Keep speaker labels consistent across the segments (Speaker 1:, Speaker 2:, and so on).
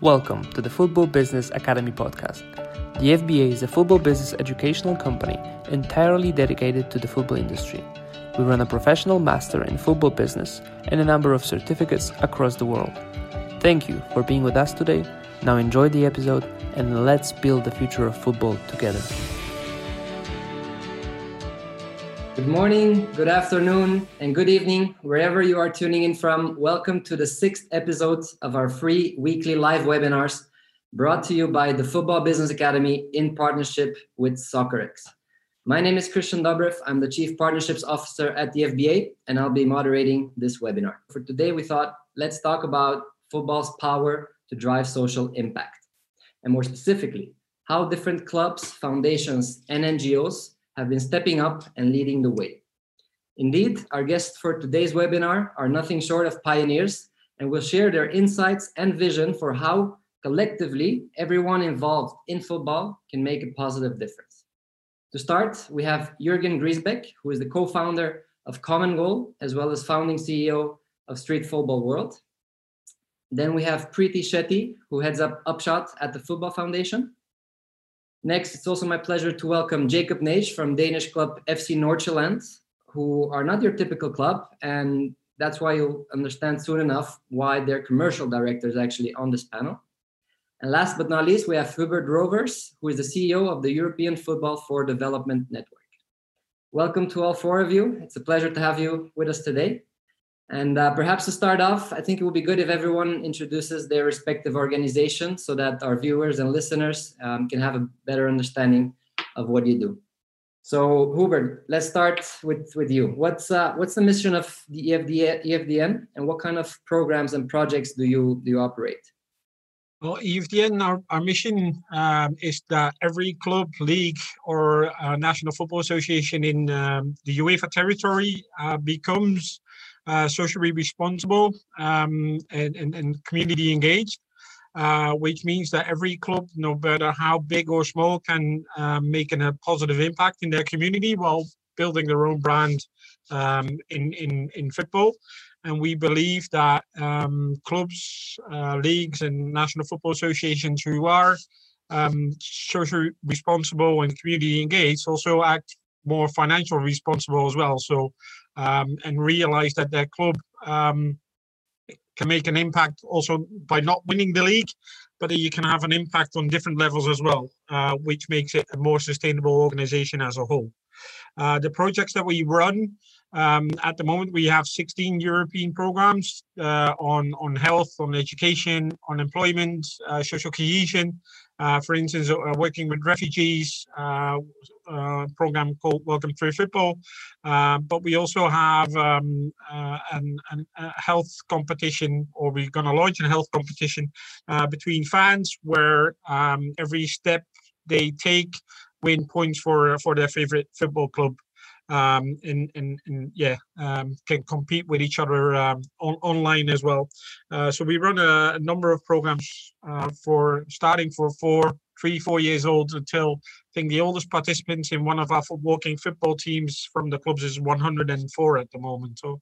Speaker 1: Welcome to the Football Business Academy podcast. The FBA is a football business educational company entirely dedicated to the football industry. We run a professional master in football business and a number of certificates across the world. Thank you for being with us today. Now enjoy the episode and let's build the future of football together. Good morning, good afternoon, and good evening, wherever you are tuning in from. Welcome to the sixth episode of our free weekly live webinars brought to you by the Football Business Academy in partnership with Soccerex. My name is Christian Dobrev. I'm the Chief Partnerships Officer at the FBA, and I'll be moderating this webinar. For today, we thought let's talk about football's power to drive social impact. And more specifically, how different clubs, foundations, and NGOs have been stepping up and leading the way. Indeed, our guests for today's webinar are nothing short of pioneers and will share their insights and vision for how collectively everyone involved in football can make a positive difference. To start, we have Jürgen Griesbeck, who is the co-founder of Common Goal, as well as founding CEO of Street Football World. Then we have Preeti Shetty, who heads up Upshot at the Football Foundation. Next, it's also my pleasure to welcome Jacob Naish from Danish club FC Nordsjælland, who are not your typical club, and that's why you'll understand soon enough why their commercial director is actually on this panel. And last but not least, we have Hubert Rovers, who is the CEO of the European Football for Development Network. Welcome to all four of you. It's a pleasure to have you with us today. And uh, perhaps to start off, I think it would be good if everyone introduces their respective organization so that our viewers and listeners um, can have a better understanding of what you do. So, Hubert, let's start with, with you. What's uh, what's the mission of the EFD, EFDN, and what kind of programs and projects do you do you operate?
Speaker 2: Well, EFDN, our, our mission um, is that every club, league, or uh, national football association in um, the UEFA territory uh, becomes uh, socially responsible um, and, and, and, community engaged, uh, which means that every club, no matter how big or small, can uh, make an, a positive impact in their community while building their own brand um, in, in, in football. And we believe that um, clubs, uh, leagues, and national football associations who are um, socially responsible and community engaged also act more financial responsible as well. So um, and realize that their club um, can make an impact also by not winning the league, but you can have an impact on different levels as well, uh, which makes it a more sustainable organization as a whole. Uh, the projects that we run um, at the moment, we have 16 European programs uh, on on health, on education, on employment, uh, social cohesion, uh, for instance, uh, working with refugees, uh, uh program called Welcome Through Football. Uh, but we also have um, uh, an, an, a health competition, or we're going to launch a health competition between fans where um, every step they take win points for for their favorite football club um, and, and, and yeah, um, can compete with each other um, on, online as well. Uh, so we run a, a number of programs uh, for starting for four, three, four years old until I think the oldest participants in one of our walking football teams from the clubs is 104 at the moment. So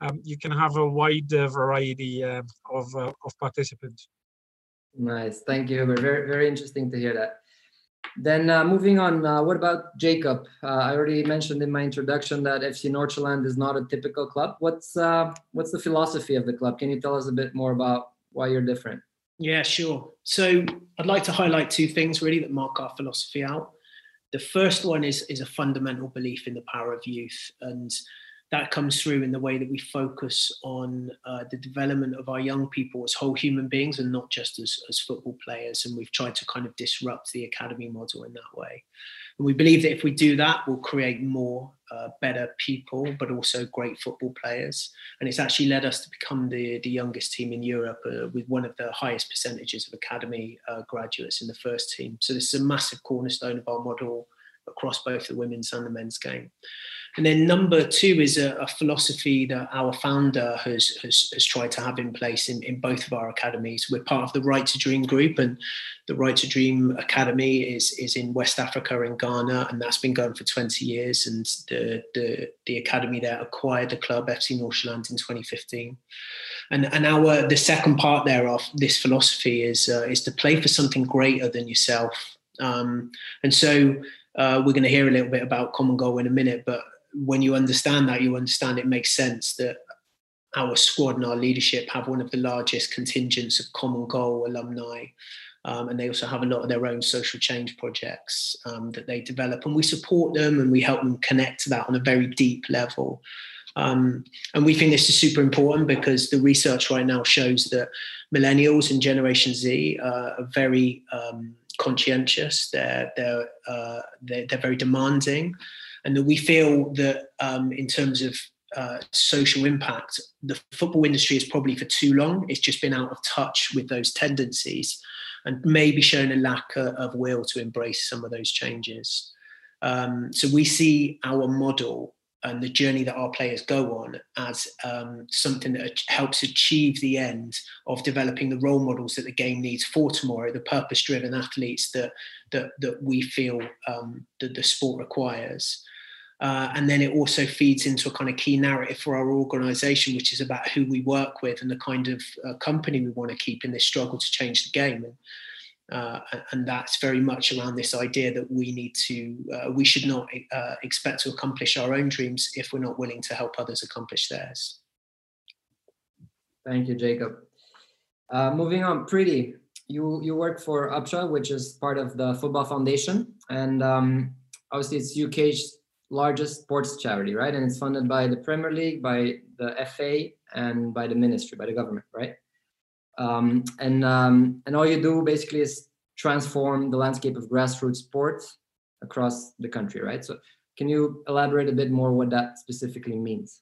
Speaker 2: um, you can have a wide uh, variety uh, of, uh, of participants.
Speaker 1: Nice, thank you. Very, very interesting to hear that. Then uh, moving on, uh, what about Jacob? Uh, I already mentioned in my introduction that FC Nordsjælland is not a typical club. What's uh, what's the philosophy of the club? Can you tell us a bit more about why you're different?
Speaker 3: Yeah, sure. So I'd like to highlight two things really that mark our philosophy out. The first one is is a fundamental belief in the power of youth and that comes through in the way that we focus on uh, the development of our young people as whole human beings and not just as, as football players. And we've tried to kind of disrupt the academy model in that way. And we believe that if we do that, we'll create more uh, better people, but also great football players. And it's actually led us to become the, the youngest team in Europe uh, with one of the highest percentages of academy uh, graduates in the first team. So this is a massive cornerstone of our model across both the women's and the men's game. And then number two is a, a philosophy that our founder has, has, has tried to have in place in, in both of our academies. We're part of the Right to Dream group, and the Right to Dream Academy is, is in West Africa in Ghana, and that's been going for 20 years. And the, the, the academy there acquired the club FC Nordsjælland in 2015. And, and our the second part there of this philosophy is uh, is to play for something greater than yourself. Um, and so uh, we're going to hear a little bit about common goal in a minute, but when you understand that, you understand it makes sense that our squad and our leadership have one of the largest contingents of common goal alumni. Um, and they also have a lot of their own social change projects um, that they develop. And we support them and we help them connect to that on a very deep level. Um, and we think this is super important because the research right now shows that millennials and Generation Z uh, are very um, conscientious. They're they're, uh, they're, they're very demanding, and that we feel that um, in terms of uh, social impact, the football industry is probably for too long. It's just been out of touch with those tendencies, and maybe shown a lack of will to embrace some of those changes. Um, so we see our model and the journey that our players go on as um, something that helps achieve the end of developing the role models that the game needs for tomorrow, the purpose-driven athletes that that that we feel um, that the sport requires. Uh, and then it also feeds into a kind of key narrative for our organization, which is about who we work with and the kind of uh, company we want to keep in this struggle to change the game. And, uh, and that's very much around this idea that we need to, uh, we should not uh, expect to accomplish our own dreams if we're not willing to help others accomplish theirs.
Speaker 1: Thank you, Jacob. Uh, moving on, Preeti, you you work for Upshot, which is part of the Football Foundation, and um, obviously it's UK's largest sports charity, right? And it's funded by the Premier League, by the FA, and by the ministry, by the government, right? Um, and um, and all you do basically is transform the landscape of grassroots sports across the country, right? So can you elaborate a bit more what that specifically means?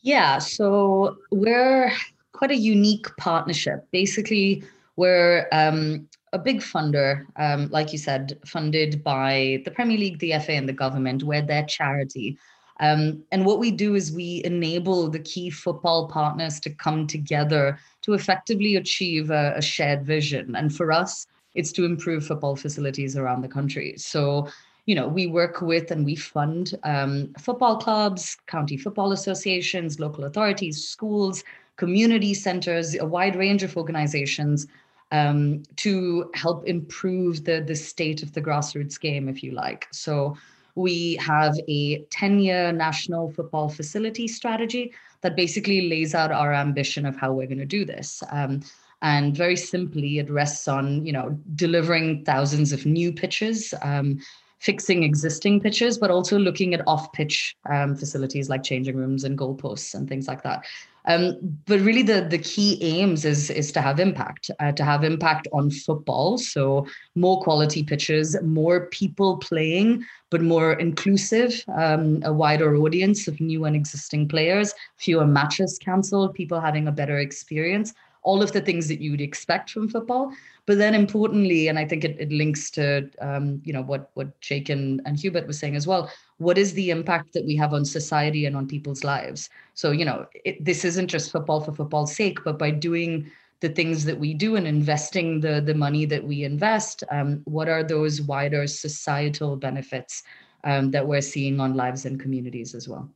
Speaker 4: Yeah, so we're quite a unique partnership. Basically, we're um, a big funder, um, like you said, funded by the Premier League, the FA, and the government. We're their charity. Um, and what we do is we enable the key football partners to come together to effectively achieve a, a shared vision. And for us, it's to improve football facilities around the country. So, you know, we work with and we fund um, football clubs, county football associations, local authorities, schools, community centers, a wide range of organizations um, to help improve the, the state of the grassroots game, if you like. So we have a 10 year national football facility strategy that basically lays out our ambition of how we're going to do this. Um, and very simply, it rests on you know delivering thousands of new pitches, um, fixing existing pitches, but also looking at off-pitch um, facilities like changing rooms and goalposts and things like that. Um, but really, the the key aims is is to have impact, uh, to have impact on football. So more quality pitches, more people playing, but more inclusive, um, a wider audience of new and existing players, fewer matches cancelled, people having a better experience. All of the things that you'd expect from football, but then importantly, and I think it, it links to um, you know what what Jake and, and Hubert was saying as well what is the impact that we have on society and on people's lives? So you know it, this isn't just football for football's sake but by doing the things that we do and investing the the money that we invest um, what are those wider societal benefits um, that we're seeing on lives and communities as well?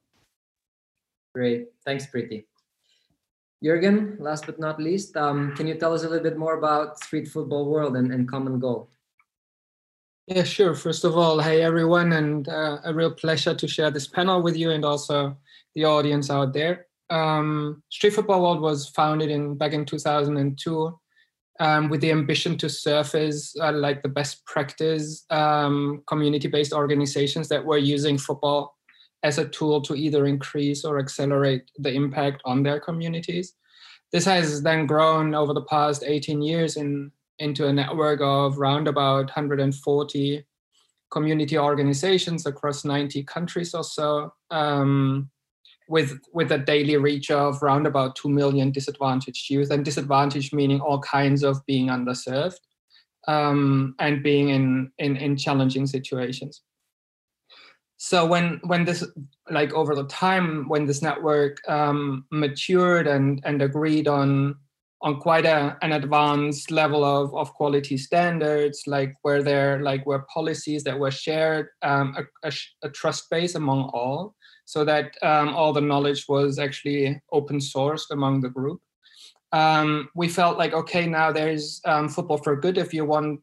Speaker 1: Great. Thanks preeti. Jürgen, last but not least, um, can you tell us a little bit more about Street Football World and, and Common Goal?
Speaker 5: Yeah, sure. First of all, hey everyone, and uh, a real pleasure to share this panel with you and also the audience out there. Um, Street Football World was founded in back in 2002 um, with the ambition to surface uh, like the best practice um, community-based organizations that were using football as a tool to either increase or accelerate the impact on their communities. This has then grown over the past 18 years in into a network of round about 140 community organizations across 90 countries or so, um, with with a daily reach of round about 2 million disadvantaged youth, and disadvantaged meaning all kinds of being underserved um, and being in, in, in challenging situations. so when when this like over the time when this network um, matured and and agreed on on quite a, an advanced level of, of quality standards, like where there like were policies that were shared, um, a, a, a, trust base among all, so that um, all the knowledge was actually open sourced among the group. Um, we felt like okay, now there's um, football for good if you want,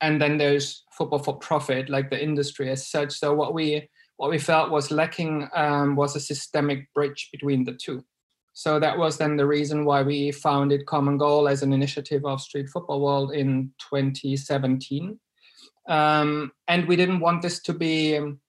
Speaker 5: and then there's football for profit, like the industry as such. So what we what we felt was lacking um, was a systemic bridge between the two. So that was then the reason why we founded Common Goal as an initiative of Street Football World in 2017. Um, and we didn't want this to be um,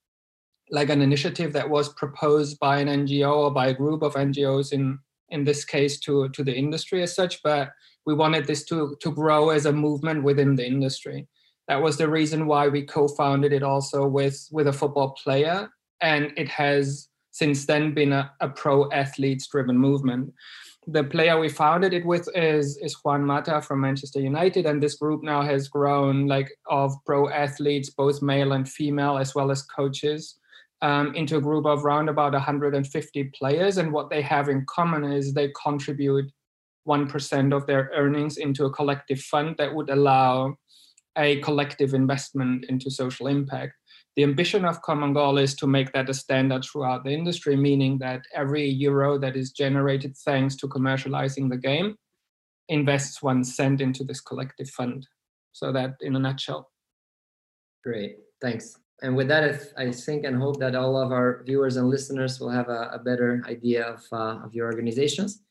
Speaker 5: like an initiative that was proposed by an NGO or by a group of NGOs in in this case to to the industry as such, but we wanted this to to grow as a movement within the industry. That was the reason why we co-founded it also with with a football player, and it has since then been a, a pro athletes driven movement. The player we founded it with is is Juan Mata from Manchester United, and this group now has grown like of pro athletes, both male and female, as well as coaches, um, into a group of around about 150 players. And what they have in common is they contribute 1% of their earnings into a collective fund that would allow a collective investment into social impact. The ambition of Common Goal is to make that a standard throughout the industry, meaning that every euro that is generated thanks to commercializing the game invests one cent into this collective fund. So that in a nutshell.
Speaker 1: Great, thanks. And with that, I think and hope that all of our viewers and listeners will have a, a better idea of, uh, of your organizations.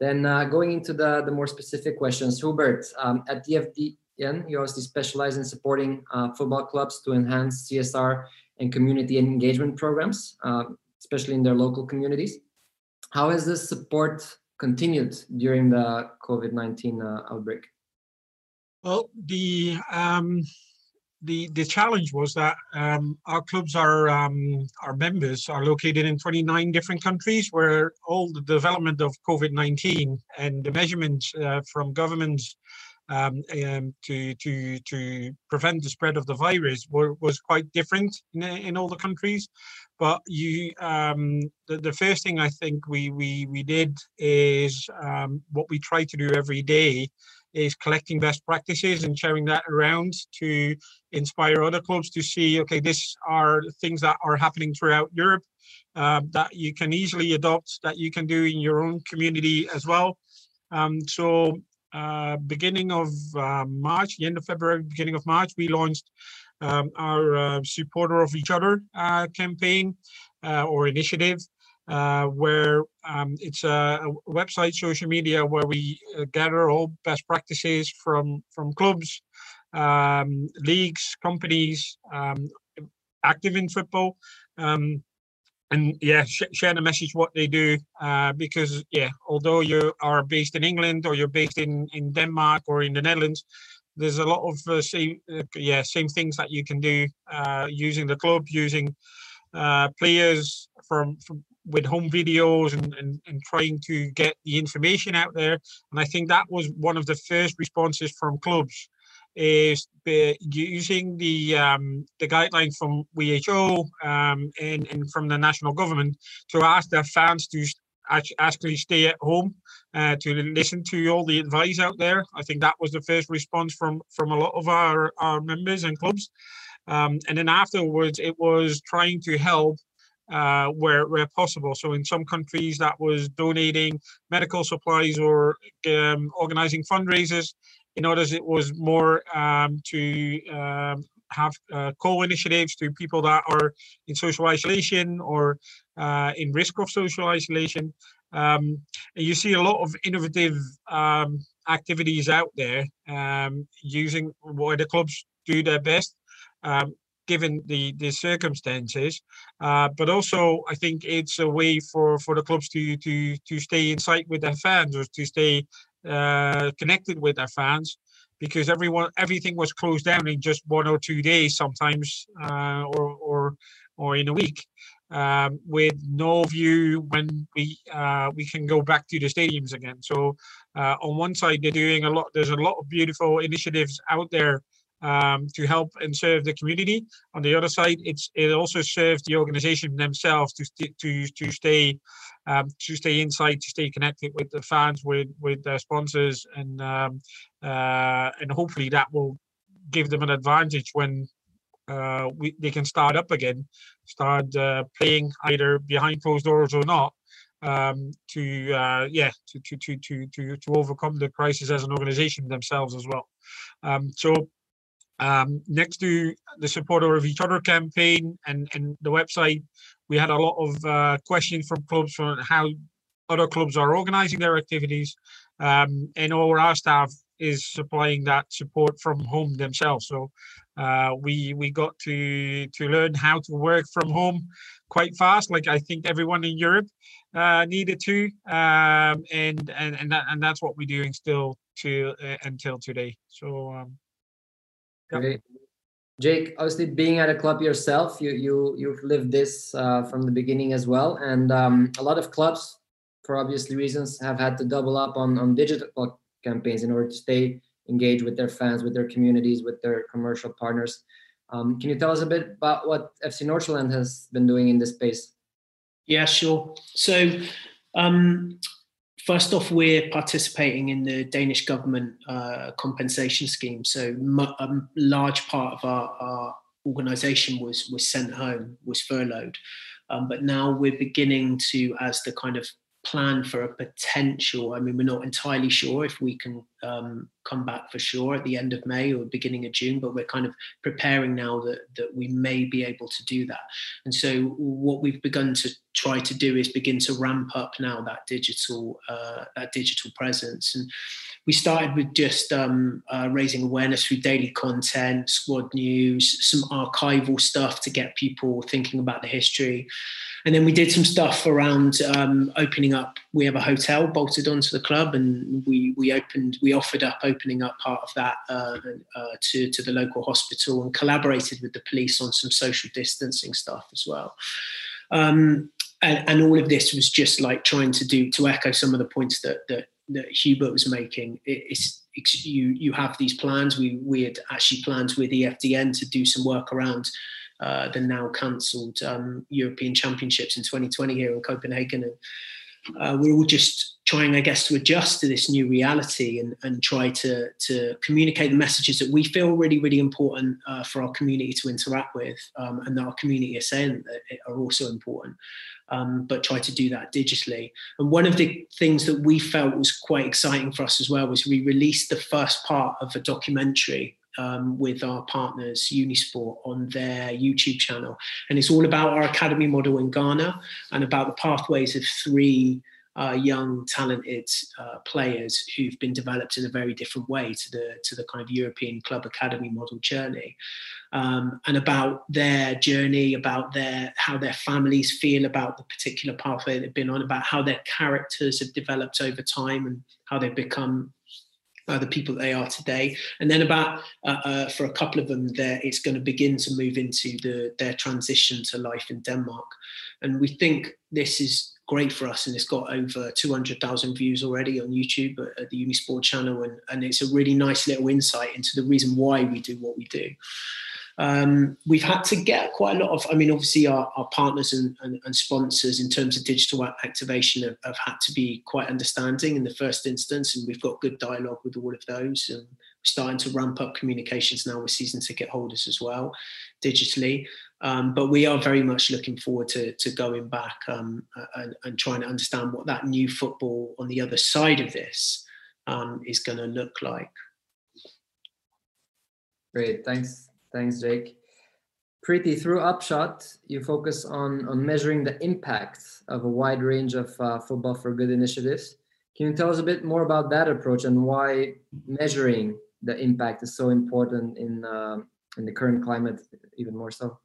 Speaker 1: Then uh, going into the, the more specific questions, Hubert, um, at DFD, you obviously specialize in supporting uh, football clubs to enhance CSR and community engagement programs, uh, especially in their local communities. How has this support continued during the COVID 19 uh, outbreak?
Speaker 2: Well, the um, the the challenge was that um, our clubs are um, our members are located in 29 different countries where all the development of COVID-19 and the measurements uh, from governments um, um, to to to prevent the spread of the virus were, was quite different in, in all the countries. But you, um, the, the first thing I think we we we did is um, what we try to do every day is collecting best practices and sharing that around to inspire other clubs to see okay this are things that are happening throughout Europe uh, that you can easily adopt that you can do in your own community as well. Um, so uh, beginning of uh, March, the end of February, beginning of March, we launched um, our uh, supporter of each other uh, campaign uh, or initiative, where um, it's a, a, website, social media, where we gather all best practices from from clubs, um, leagues, companies um, active in football. Um, and yeah, sh- share the message what they do uh, because yeah, although you are based in England or you're based in in Denmark or in the Netherlands, there's a lot of uh, same uh, yeah same things that you can do uh, using the club, using uh, players from, from with home videos and, and and trying to get the information out there. And I think that was one of the first responses from clubs is using the um, the guidelines from WHO um, and, and from the national government to ask their fans to actually stay at home uh, to listen to all the advice out there. I think that was the first response from from a lot of our, our members and clubs. Um, and then afterwards, it was trying to help uh, where where possible. So in some countries, that was donating medical supplies or um, organizing fundraisers in others, it was more um, to um, have uh, co-initiatives to people that are in social isolation or uh, in risk of social isolation. Um, and you see a lot of innovative um, activities out there um, using where the clubs do their best. Um, given the the circumstances uh, but also i think it's a way for for the clubs to to to stay in sight with their fans or to stay uh, connected with their fans because everyone everything was closed down in just one or two days sometimes uh, or or or in a week um, with no view when we uh, we can go back to the stadiums again. So uh, on one side they're doing a lot there's a lot of beautiful initiatives out there um, to help and serve the community. On the other side, it's it also serves the organization themselves to to to stay um, to stay inside, to stay connected with the fans, with with their sponsors, and um, uh, and hopefully that will give them an advantage when uh, we, they can start up again, start uh, playing either behind closed doors or not, um, to uh, yeah to, to to to to to overcome the crisis as an organization themselves as well. Um, so um, next to the supporter of each other campaign and and the website, we had a lot of uh, questions from clubs on how other clubs are organizing their activities, um, and all our staff is supplying that support from home themselves. So uh, we we got to to learn how to work from home quite fast. Like I think everyone in Europe uh, needed to, um, and and and that and that's what we're doing still to uh, until today. So. Um,
Speaker 1: Great. Jake, obviously being at a club yourself, you you you've lived this uh, from the beginning as well, and um, a lot of clubs, for obvious reasons, have had to double up on on digital campaigns in order to stay engaged with their fans, with their communities, with their commercial partners. Um, can you tell us a bit about what FC Nordsjælland has been doing in this space?
Speaker 3: Yeah, sure. So, um, first off, we're participating in the Danish government uh, compensation scheme. So, a large part of our, our organisation was was sent home, was furloughed. Um, but now we're beginning to, as the kind of plan for a potential. I mean, we're not entirely sure if we can um, come back for sure at the end of May or beginning of June, but we're kind of preparing now that that we may be able to do that. And so, what we've begun to try to do is begin to ramp up now that digital uh, that digital presence and we started with just um, uh, raising awareness through daily content, squad news, some archival stuff to get people thinking about the history. And then we did some stuff around um, opening up. We have a hotel bolted onto the club, and we we opened, we offered up opening up part of that uh, uh, to to the local hospital, and collaborated with the police on some social distancing stuff as well. Um, and, and, all of this was just like trying to do to echo some of the points that that that Hubert was making. It, it's, it's, you you have these plans. We we had actually planned with EFDN to do some work around uh, the now cancelled um, European Championships in 2020 here in Copenhagen, and uh, we're all just trying, I guess, to adjust to this new reality and, and try to, to communicate the messages that we feel really, really important uh, for our community to interact with um, and that our community are saying are also important um, but try to do that digitally. And one of the things that we felt was quite exciting for us as well was we released the first part of a documentary um, with our partners Unisport on their YouTube channel. And it's all about our academy model in Ghana and about the pathways of three uh, young, talented uh, players who've been developed in a very different way to the to the kind of European club academy model journey, um, and about their journey, about their how their families feel about the particular pathway they've been on, about how their characters have developed over time and how they've become uh, the people that they are today. And then about uh, uh, for a couple of them, there it's going to begin to move into the their transition to life in Denmark. And we think this is great for us and it's got over 200,000 views already on YouTube at, at, the Unisport channel and, and it's a really nice little insight into the reason why we do what we do. Um, we've had to get quite a lot of, I mean, obviously our, our partners and, and, and, sponsors in terms of digital activation have, have, had to be quite understanding in the first instance, and we've got good dialogue with all of those. And we're starting to ramp up communications now with season ticket holders as well, digitally. Um, but we are very much looking forward to, to going back um, and, and, trying to understand what that new football on the other side of this um, is going to look like.
Speaker 1: Great, thanks, thanks, Jake. Preeti through Upshot, you focus on on measuring the impact of a wide range of uh, football for good initiatives. Can you tell us a bit more about that approach and why measuring the impact is so important in uh, in the current climate, even more so?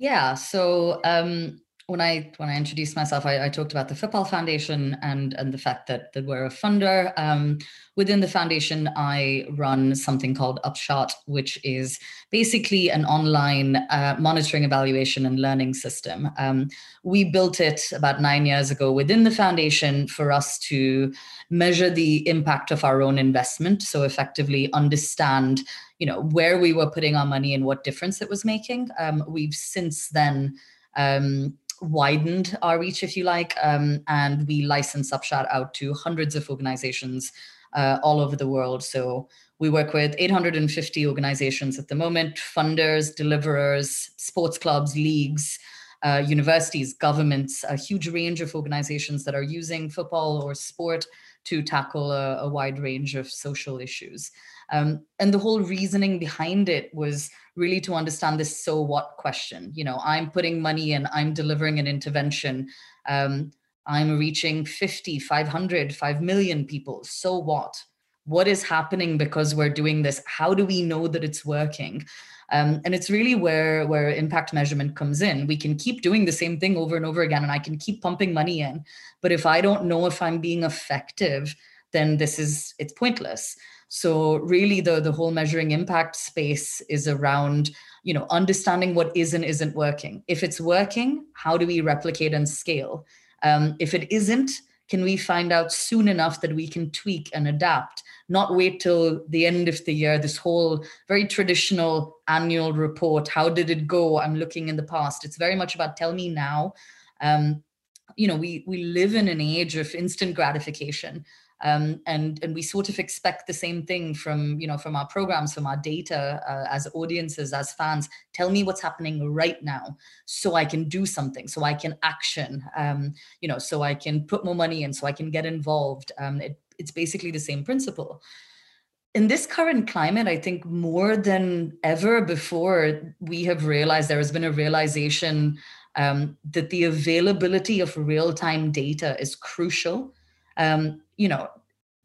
Speaker 4: Yeah. So um, when I when I introduced myself, I, I, talked about the Football Foundation and and the fact that that we're a funder. Um, within the foundation, I run something called Upshot, which is basically an online uh, monitoring, evaluation, and learning system. Um, we built it about nine years ago within the foundation for us to measure the impact of our own investment. So effectively understand, you know, where we were putting our money and what difference it was making. Um, we've since then um, widened our reach, if you like, um, and we license Upshot out to hundreds of organizations uh, all over the world. So we work with 850 organizations at the moment funders, deliverers, sports clubs, leagues, uh, universities, governments, a huge range of organizations that are using football or sport to tackle a, a wide range of social issues. Um, and the whole reasoning behind it was really to understand this so what question. You know, I'm putting money in, I'm delivering an intervention. Um, I'm reaching 50, 500, 5 million people. So what? What is happening because we're doing this? How do we know that it's working? Um, and it's really where where impact measurement comes in. We can keep doing the same thing over and over again, and I can keep pumping money in. But if I don't know if I'm being effective, then this is it's pointless. So really the, the whole measuring impact space is around, you know, understanding what is and isn't working. If it's working, how do we replicate and scale? Um, if it isn't, can we find out soon enough that we can tweak and adapt? Not wait till the end of the year this whole very traditional annual report how did it go? I'm looking in the past. It's very much about tell me now. Um, you know we we live in an age of instant gratification um, and and we sort of expect the same thing from you know from our programs from our data uh, as audiences as fans. Tell me what's happening right now so i can do something so i can action um, you know so i can put more money in so i can get involved. Um, it, it's basically the same principle. In this current climate, I think more than ever before, we have realized there has been a realization um, that the availability of real time data is crucial. Um, you know,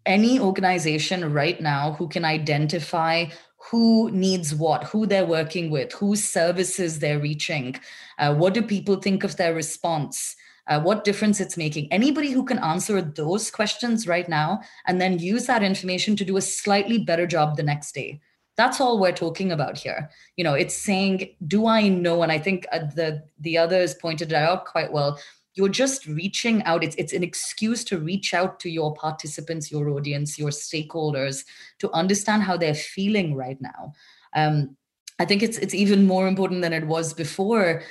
Speaker 4: any organization right now who can identify who needs what, who they're working with, whose services they're reaching, uh, what do people think of their response, uh, what difference it's making. Anybody who can answer those questions right now and then use that information to do a slightly better job the next day. That's all we're talking about here. You know, it's saying, do I know? And I think uh, the the others pointed it out quite well you're just reaching out. It's, it's an excuse to reach out to your participants your audience your stakeholders to understand how they're feeling right now. Um, i think it's it's even more important than it was before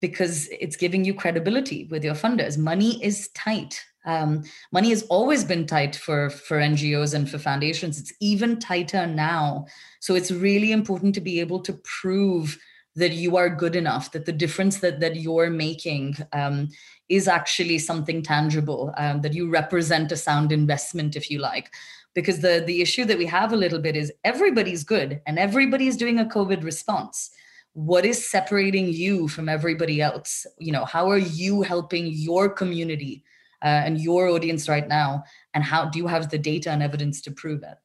Speaker 4: because it's giving you credibility with your funders. Money is tight. Um, money has always been tight for for ngos and for foundations. It's even tighter now. So it's really important to be able to prove that you are good enough that the difference that that you're making um, is actually something tangible um, that you represent a sound investment if you like. Because the the issue that we have a little bit is everybody's good and everybody's doing a covid response. What is separating you from everybody else? You know how are you helping your community uh, and your audience right now? And how do you have the data and evidence to prove it?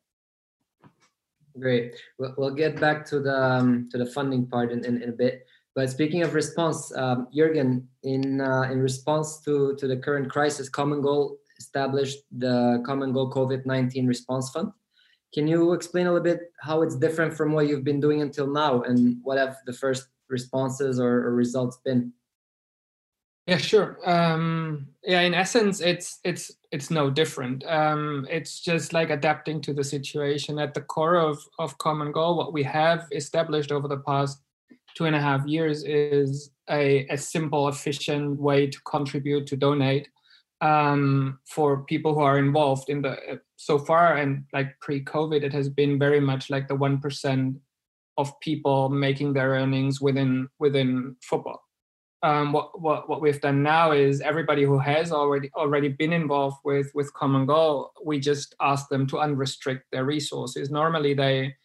Speaker 1: Great. We'll, we'll get back to the um, to the funding part in, in, in, a bit. But speaking of response, um, Jürgen, in uh, in response to to the current crisis, Common Goal established the Common Goal COVID nineteen Response Fund. Can you explain a little bit how it's different from what you've been doing until now, and what have the first responses or, or results been?
Speaker 5: Yeah, sure. Um, yeah, in essence, it's it's it's no different. Um, it's just like adapting to the situation. At the core of of Common Goal, what we have established over the past two and a half years is a, a simple, efficient way to contribute to donate um, for people who are involved in the. So far, and like pre-COVID, it has been very much like the one percent of people making their earnings within within football um, what, what, what we've done now is everybody who has already already been involved with with Common Goal, we just ask them to unrestrict their resources. Normally, they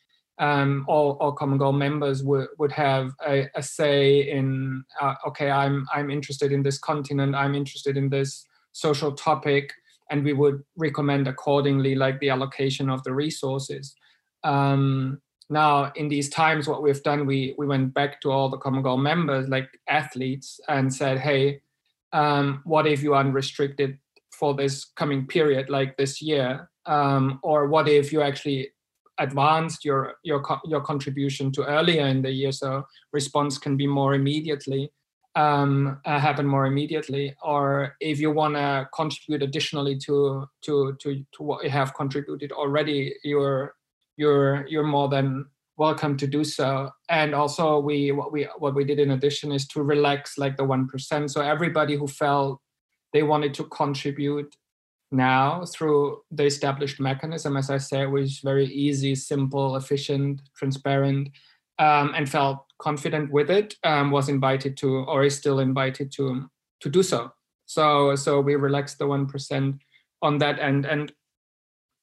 Speaker 5: um, all, all Common Goal members would, would have a, a say in uh, okay, I'm I'm interested in this continent, I'm interested in this social topic, and we would recommend accordingly, like the allocation of the resources. Um, now in these times what we've done we we went back to all the common goal members like athletes and said hey um, what if you are unrestricted for this coming period, like this year, um, or what if you actually advanced your your your contribution to earlier in the year, so response can be more immediately um, uh, happen more immediately, or if you want to contribute additionally to to to to what you have contributed already, you're you're you're more than welcome to do so. And also, we what we what we did in addition is to relax like the one percent. So everybody who felt they wanted to contribute now through the established mechanism, as I said, was very easy, simple, efficient, transparent, um, and felt confident with it, um, was invited to, or is still invited to, to do so. So, so we relaxed the one percent on that end, and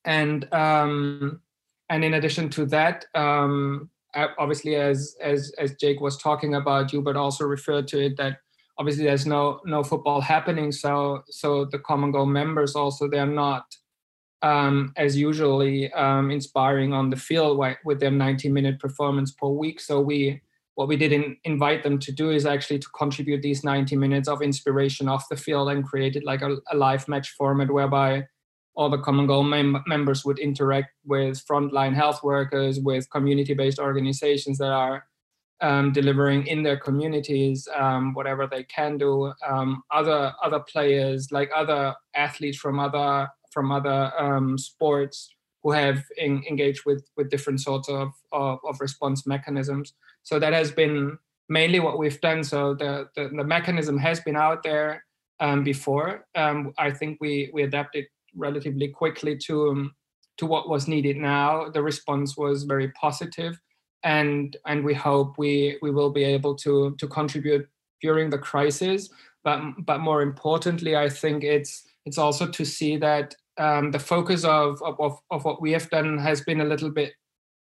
Speaker 5: and um, and in addition to that, um, obviously, as as as Jake was talking about, you but also referred to it that obviously there's no no football happening so so the common goal members also they're not um, as usually um, inspiring on the field with their 90 minute performance per week. So we what we didn't invite them to do is actually to contribute these 90 minutes of inspiration off the field and created like a, a live match format whereby all the common goal mem- members would interact with frontline health workers with community-based organizations that are um, delivering in their communities um, whatever they can do. Um, other other players, like other athletes from other from other um, sports, who have in, engaged with with different sorts of, of, of response mechanisms. So that has been mainly what we've done. So the the, the mechanism has been out there um, before. Um, I think we we adapted relatively quickly to to what was needed now. The response was very positive and and we hope we we will be able to to contribute during the crisis. But but more importantly i think it's it's also to see that um, the focus of, of of what we have done has been a little bit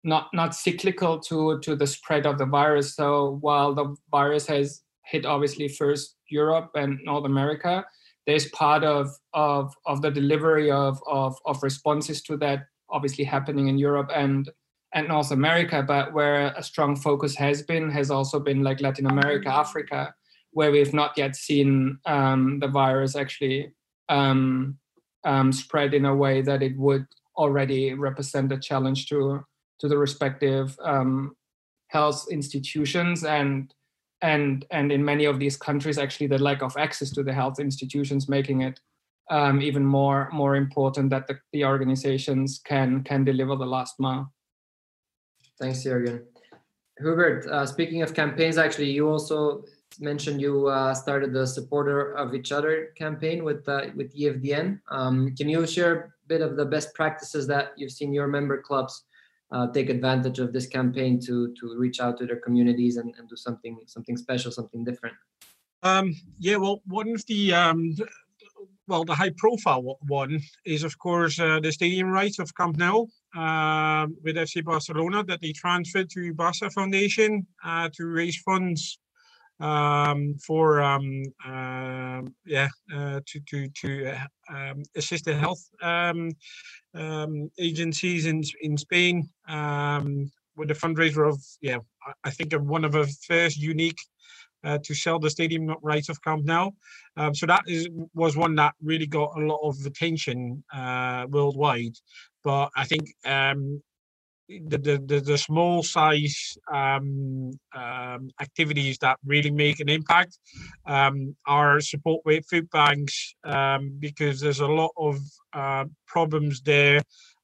Speaker 5: not not cyclical to to the spread of the virus. So while the virus has hit obviously first europe and north america there's part of of of the delivery of of, of responses to that obviously happening in europe and and North America, but where a strong focus has been has also been like Latin America, Africa, where we've not yet seen um, the virus actually um, um, spread in a way that it would already represent a challenge to to the respective um, health institutions and and and in many of these countries actually the lack of access to the health institutions making it um, even more more important that the, the organizations can can deliver the last mile.
Speaker 1: Thanks, Jürgen. Hubert, uh, speaking of campaigns, actually, you also mentioned you uh, started the supporter of each other campaign with uh, with EFDN. Um, can you share a bit of the best practices that you've seen your member clubs uh, take advantage of this campaign to to reach out to their communities and, and do something something special, something different?
Speaker 2: Um, yeah, well, one of the um, well, the high profile one is, of course, uh, the stadium rights of Camp Nou uh, with FC Barcelona that they transferred to Barca Foundation uh, to raise funds um, for um, uh, yeah uh, to to to uh, um, assist the health um, um, agencies in in Spain um, with a fundraiser of yeah I think of one of the first unique uh, to sell the stadium rights of Camp Nou. Um, so that is was one that really got a lot of attention uh, worldwide. But I think um, the, the, the, small size um, um, activities that really make an impact um, are support with food banks um, because there's a lot of uh, problems there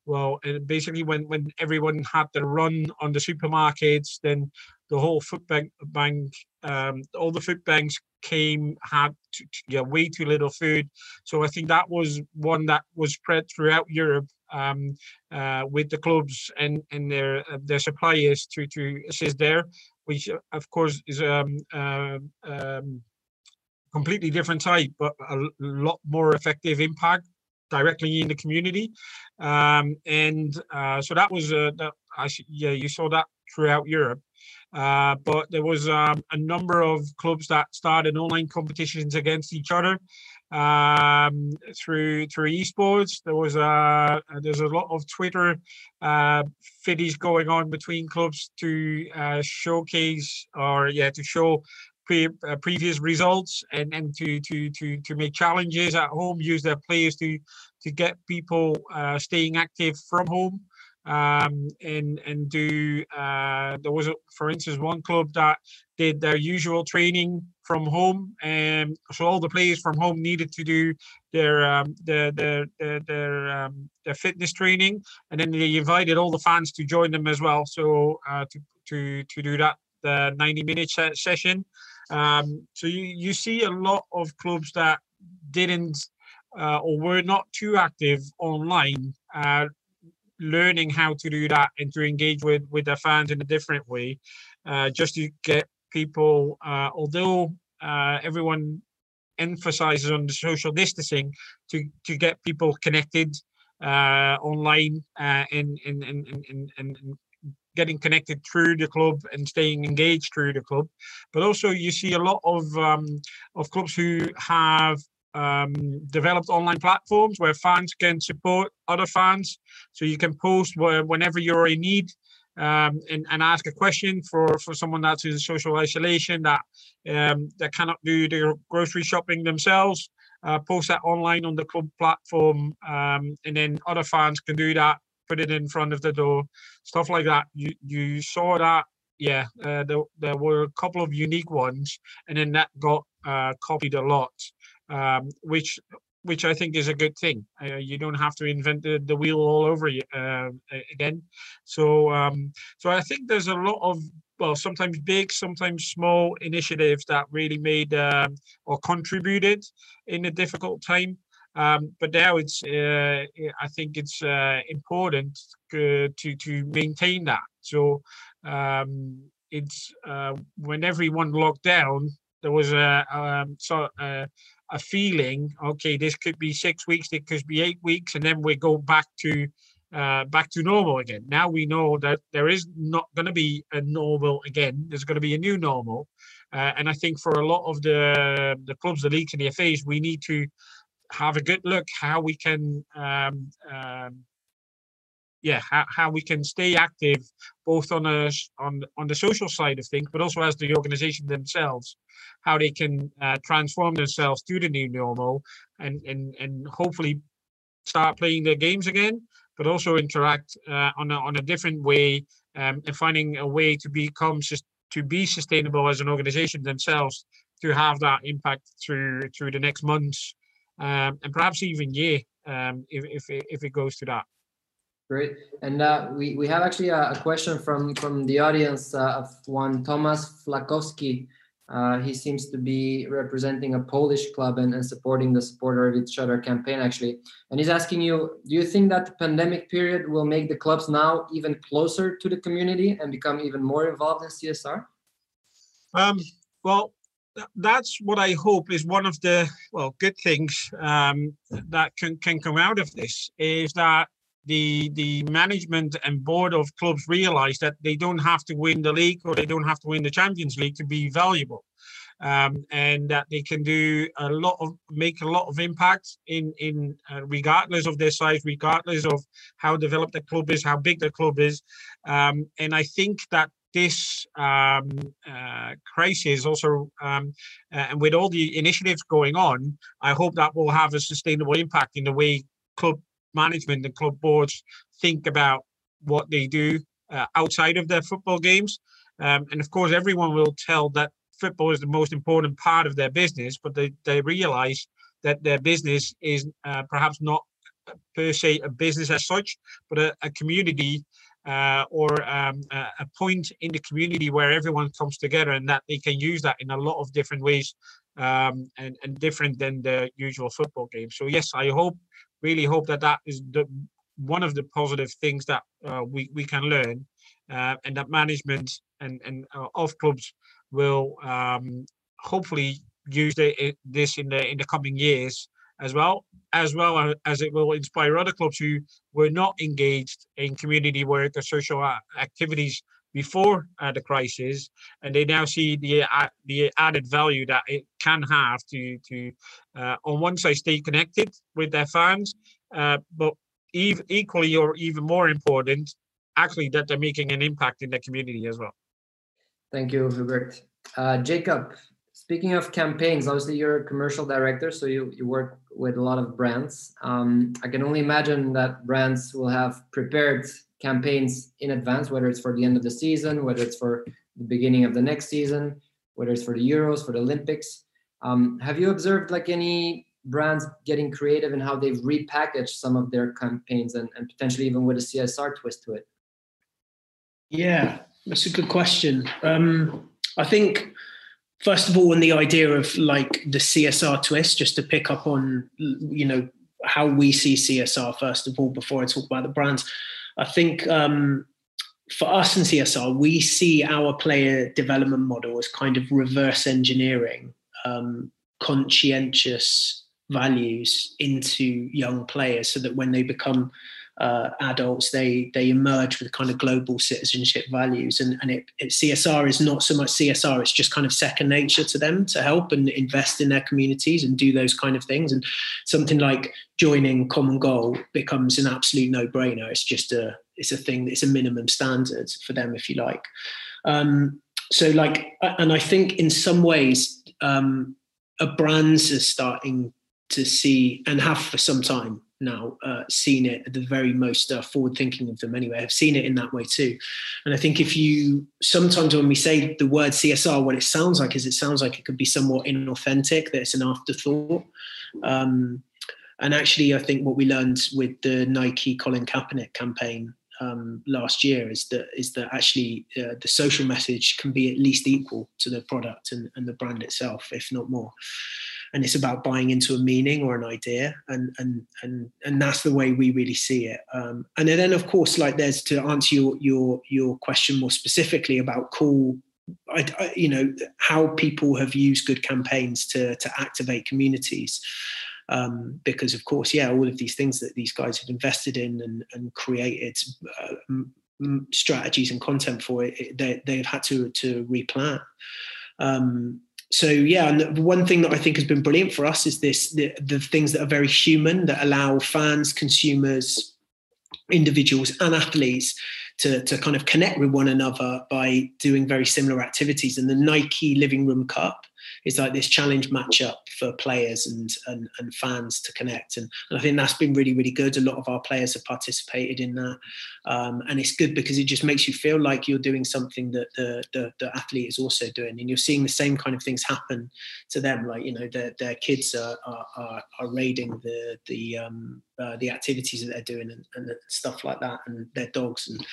Speaker 2: well basically when when everyone had to run on the supermarkets then the whole food bank, bank um, all the food banks came had to, yeah, way too little food. So I think that was one that was spread throughout Europe um, uh, with the clubs and and their uh, their suppliers to to assist there, which uh, of course is um, uh, um, completely different type, but a lot more effective impact directly in the community. Um, and uh, so that was uh, that I yeah you saw that throughout Europe. Uh, but there was um, a number of clubs that started online competitions against each other um, through through esports. There was a there's a lot of Twitter uh, fitties going on between clubs to uh, showcase or yeah to show pre, uh, previous results and, and to, to, to, to make challenges at home, use their players to, to get people uh, staying active from home. Um, and and do uh, there was for instance one club that did their usual training from home and so all the players from home needed to do their um, their their their their, um, their fitness training and then they invited all the fans to join them as well. So uh, to to to do that the 90 minute session. Um, so you, you see a lot of clubs that didn't uh, or were not too active online, uh, learning how to do that and to engage with with their fans in a different way, uh, just to get people. Uh, although uh, everyone emphasizes on the social distancing, to to get people connected uh, online and in in in in getting connected through the club and staying engaged through the club. But also, you see a lot of um, of clubs who have um, developed online platforms where fans can support other fans. So you can post whenever you're in need um, and, and ask a question for, for someone that's in social isolation that um, that cannot do their grocery shopping themselves. Uh, post that online on the club platform, um, and then other fans can do that put it in front of the door, stuff like that. You you saw that, yeah. Uh, there there were a couple of unique ones, and then that got uh, copied a lot, um, which which I think is a good thing. Uh, you don't have to invent the, the wheel all over uh, again. So um, so I think there's a lot of well, sometimes big, sometimes small initiatives that really made um, or contributed in a difficult time. Um, but now it's, uh, I think it's uh, important to to maintain that. So um, it's uh, when everyone locked down, there was a um, so a, feeling. Okay, this could be six weeks, it could be eight weeks, and then we go back to uh, back to normal again. Now we know that there is not going to be a normal again. There's going to be a new normal, uh, and I think for a lot of the the clubs, the leagues, and the FAs, we need to have a good look how we can um, um, yeah how, how we can stay active both on a on on the social side of things but also as the organization themselves how they can uh, transform themselves to the new normal and and and hopefully start playing their games again but also interact uh, on a, on a different way um, and finding a way to become to be sustainable as an organization themselves to have that impact through through the next months um, and perhaps even year um, if, if, if it goes to that.
Speaker 1: Great. And uh, we, we have actually a, a, question from, from the audience uh, of one Thomas Flakowski. Uh, he seems to be representing a Polish club and, and supporting the supporter of each other campaign, actually. And he's asking you, do you think that the pandemic period will make the clubs now even closer to the community and become even more involved in CSR?
Speaker 2: Um, well, that's what I hope is one of the well good things um, that can can come out of this is that the the management and board of clubs realize that they don't have to win the league or they don't have to win the Champions League to be valuable. Um, and that they can do a lot of make a lot of impact in in uh, regardless of their size, regardless of how developed the club is, how big the club is, um, and I think that this um, uh, crisis also, um, uh, and with all the initiatives going on, I hope that will have a sustainable impact in the way club management and club boards think about what they do uh, outside of their football games. Um, and of course, everyone will tell that football is the most important part of their business, but they, they realize that their business is uh, perhaps not per se a business as such, but a, a community uh, or um, a point in the community where everyone comes together and that they can use that in a lot of different ways um, and, and different than the usual football game. So yes, I hope, really hope that that is the one of the positive things that uh, we, we can learn uh, and that management and, and uh, of clubs will um, hopefully use the, this in the in the coming years as well, as well as it will inspire other clubs who were not engaged in community work or social activities before uh, the crisis, and they now see the uh, the added value that it can have to to uh, on one side stay connected with their fans, uh, but ev- equally or even more important, actually that they're making an impact in the community as well.
Speaker 1: Thank you, Hubert. Uh, Jacob, speaking of campaigns, obviously you're a commercial director, so you, you work with a lot of brands. Um, I can only imagine that brands will have prepared campaigns in advance, whether it's for the end of the season, whether it's for the beginning of the next season, whether it's for the Euros, for the Olympics. Um, have you observed like any brands getting creative in how they've repackaged some of their campaigns and, and potentially even with a CSR twist to it?
Speaker 3: Yeah, that's a good question. Um, I think first of all, in the idea of like the CSR twist, just to pick up on you know how we see CSR first of all before I talk about the brands. I think um, for us in CSR, we see our player development model as kind of reverse engineering um, conscientious values into young players so that when they become uh, adults, they they emerge with kind of global citizenship values, and and it, it, CSR is not so much CSR; it's just kind of second nature to them to help and invest in their communities and do those kind of things. And something like joining Common Goal becomes an absolute no-brainer. It's just a it's a thing. It's a minimum standard for them, if you like. Um, so, like, and I think in some ways, um, a brands are starting to see and have for some time now uh, seen it the very most uh, forward thinking of them anyway. I've seen it in that way too. And i think if you sometimes when we say the word csr what it sounds like is it sounds like it could be somewhat inauthentic that it's an afterthought. Um, and actually i think what we learned with the nike colin kaepernick campaign um, last year is that is that actually uh, the social message can be at least equal to the product and, and the brand itself if not more and it's about buying into a meaning or an idea and and and and that's the way we really see it. Um, and then of course like there's to answer your your your question more specifically about cool I, I, you know how people have used good campaigns to to activate communities. Um, because of course yeah all of these things that these guys have invested in and, and created uh, m- strategies and content for it, it they, they've had to to replan. Um, so yeah, and one thing that I think has been brilliant for us is this: the, the things that are very human that allow fans, consumers, individuals, and athletes to, to kind of connect with one another by doing very similar activities. And the Nike Living Room Cup is like this challenge matchup for players and and, and fans to connect. And, and I think that's been really, really good. A lot of our players have participated in that. Um, and it's good because it just makes you feel like you're doing something that the, the, the athlete is also doing. And you're seeing the same kind of things happen to them. Like, you know, their, their kids are, are, are, are raiding the, the, um, uh, the activities that they're doing and, and stuff like that and their dogs and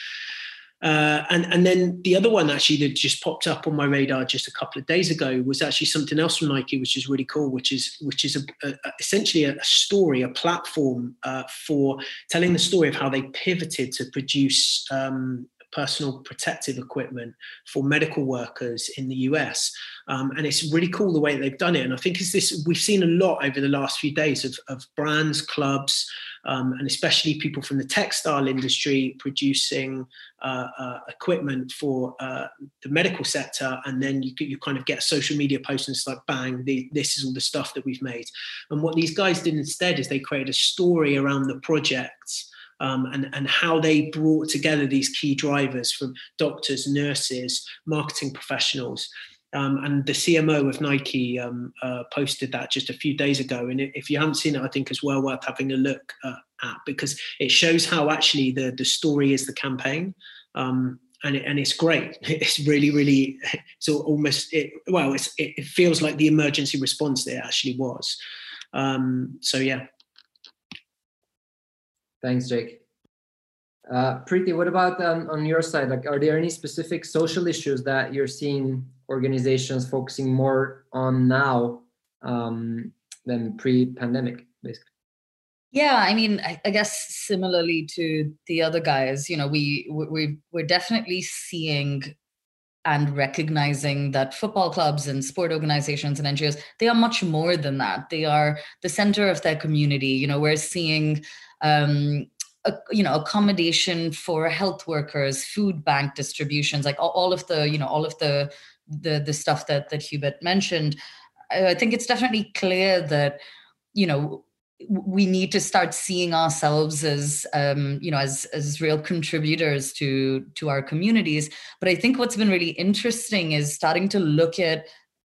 Speaker 3: uh, and and then the other one actually that just popped up on my radar just a couple of days ago was actually something else from Nike, which is really cool, which is which is a, a, essentially a, story, a platform uh, for telling the story of how they pivoted to produce um, personal protective equipment for medical workers in the US. Um, and it's really cool the way they've done it. And I think it's this we've seen a lot over the last few days of, of brands, clubs, um, and especially people from the textile industry producing uh, uh, equipment for uh, the medical sector. And then you, you kind of get a social media post and it's like, bang, the, this is all the stuff that we've made. And what these guys did instead is they created a story around the projects. Um, and, and how they brought together these key drivers from doctors, nurses, marketing professionals, um, and the CMO of Nike um, uh, posted that just a few days ago. And if you haven't seen it, I think it's well worth having a look uh, at because it shows how actually the, the story is the campaign. Um, and, it, and it's great. It's really, really, it's almost, it, well, it's, it, feels like the emergency response there actually was. Um, so, yeah.
Speaker 1: Thanks, Jake. Uh, Preeti, what about um, on your side? Like, are there any specific social issues that you're seeing organizations focusing more on now um, than pre-pandemic, basically?
Speaker 4: Yeah, I mean, I, I, guess similarly to the other guys, you know, we we we're definitely seeing and recognizing that football clubs and sport organizations and NGOs they are much more than that. They are the center of their community. You know, we're seeing um, a, you know accommodation for health workers food bank distributions like all, of the you know all of the the the stuff that that hubert mentioned. I think it's definitely clear that you know we need to start seeing ourselves as um, you know as as real contributors to to our communities. But i think what's been really interesting is starting to look at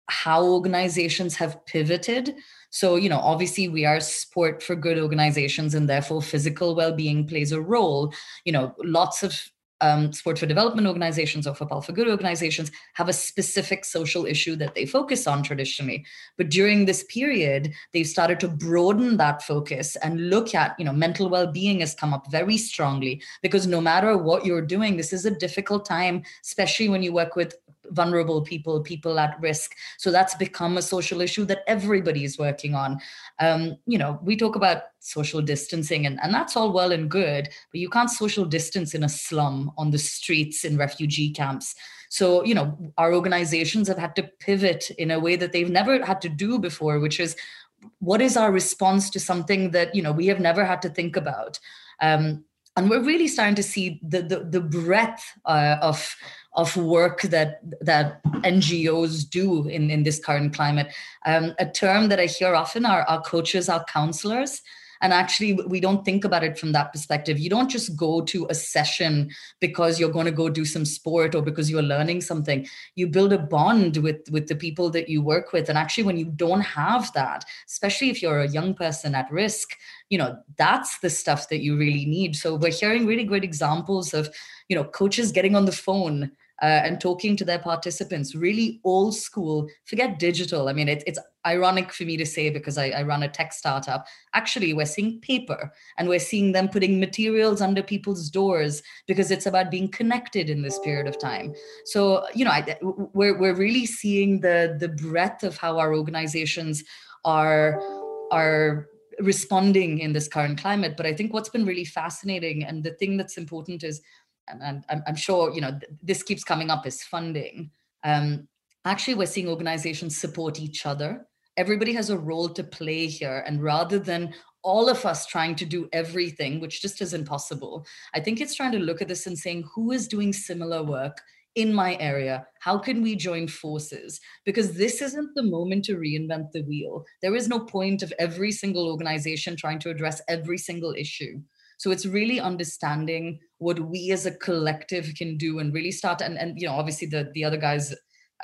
Speaker 4: how organizations have pivoted so, you know, obviously we are sport for good organizations and therefore physical well-being plays a role. You know, lots of um, sport for development organizations or football for good organizations have a specific social issue that they focus on traditionally but during this period they've started to broaden that focus and look at you know mental well-being has come up very strongly because no matter what you're doing this is a difficult time especially when you work with vulnerable people, people at risk. So that's become a social issue that everybody is working on. Um, you know, we talk about social distancing, and, and that's all well and good, but you can't social distance in a slum, on the streets, in refugee camps. So, you know, our organizations have had to pivot in a way that they've never had to do before, which is what is our response to something that, you know, we have never had to think about. Um, and we're really starting to see the the, the breadth uh, of of work that that NGOs do in, in this current climate. Um, a term that I hear often are, are coaches, are counselors. And actually, we don't think about it from that perspective. You don't just go to a session because you're going to go do some sport or because you're learning something. You build a bond with, with the people that you work with. And actually, when you don't have that, especially if you're a young person at risk, you know, that's the stuff that you really need. So we're hearing really great examples of, you know, coaches getting on the phone uh, and talking to their participants, really old school, forget digital. I mean, it, it's ironic for me to say because I, I, run a tech startup. Actually, we're seeing paper and we're seeing them putting materials under people's doors because it's about being connected in this period of time. So, you know, I, we're, we're really seeing the, the breadth of how our organizations are, are responding in this current climate. But I think what's been really fascinating and the thing that's important is and, and I'm, sure you know th- this keeps coming up as funding. Um, actually, we're seeing organizations support each other. Everybody has a role to play here, and rather than all of us trying to do everything, which just isn't possible, I think it's trying to look at this and saying who is doing similar work in my area how can we join forces because this isn't the moment to reinvent the wheel there is no point of every single organization trying to address every single issue so it's really understanding what we as a collective can do and really start and, and you know obviously the the other guys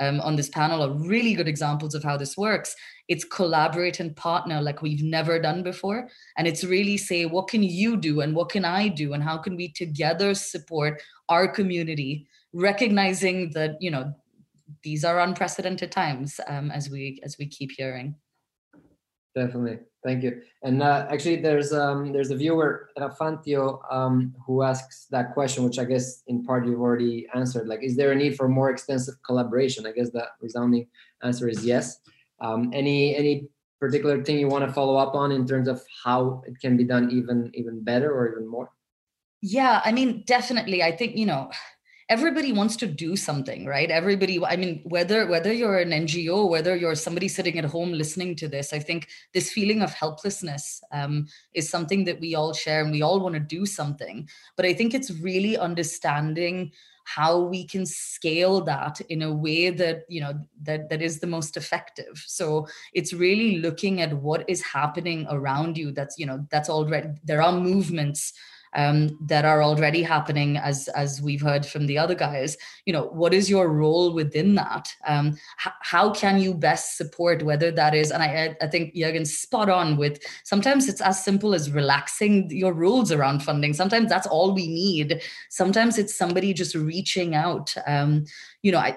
Speaker 4: um, on this panel are really good examples of how this works. It's collaborate and partner like we've never done before. And it's really say what can you do and what can i do and how can we together support our community recognizing that you know these are unprecedented times um, as we as we keep hearing
Speaker 1: definitely Thank you. And uh, actually, there's um, there's a viewer, Rafantio, um, who asks that question, which I guess in part you've already answered. Like, is there a need for more extensive collaboration? I guess the resounding answer is yes. Um, any any particular thing you want to follow up on in terms of how it can be done even even better or even more?
Speaker 4: Yeah, I mean, definitely. I think you know everybody wants to do something right? Everybody i mean whether whether you're an ngo whether you're somebody sitting at home listening to this i think this feeling of helplessness um, is something that we all share and we all want to do something. But i think it's really understanding how we can scale that in a way that you know that that is the most effective. So it's really looking at what is happening around you that's you know that's already there are movements um, that are already happening as as we've heard from the other guys. You know what is your role within that? Um, h- how can you best support whether that is and i i think jürgen's spot on with sometimes it's as simple as relaxing your rules around funding. Sometimes that's all we need. Sometimes it's somebody just reaching out. Um, you know i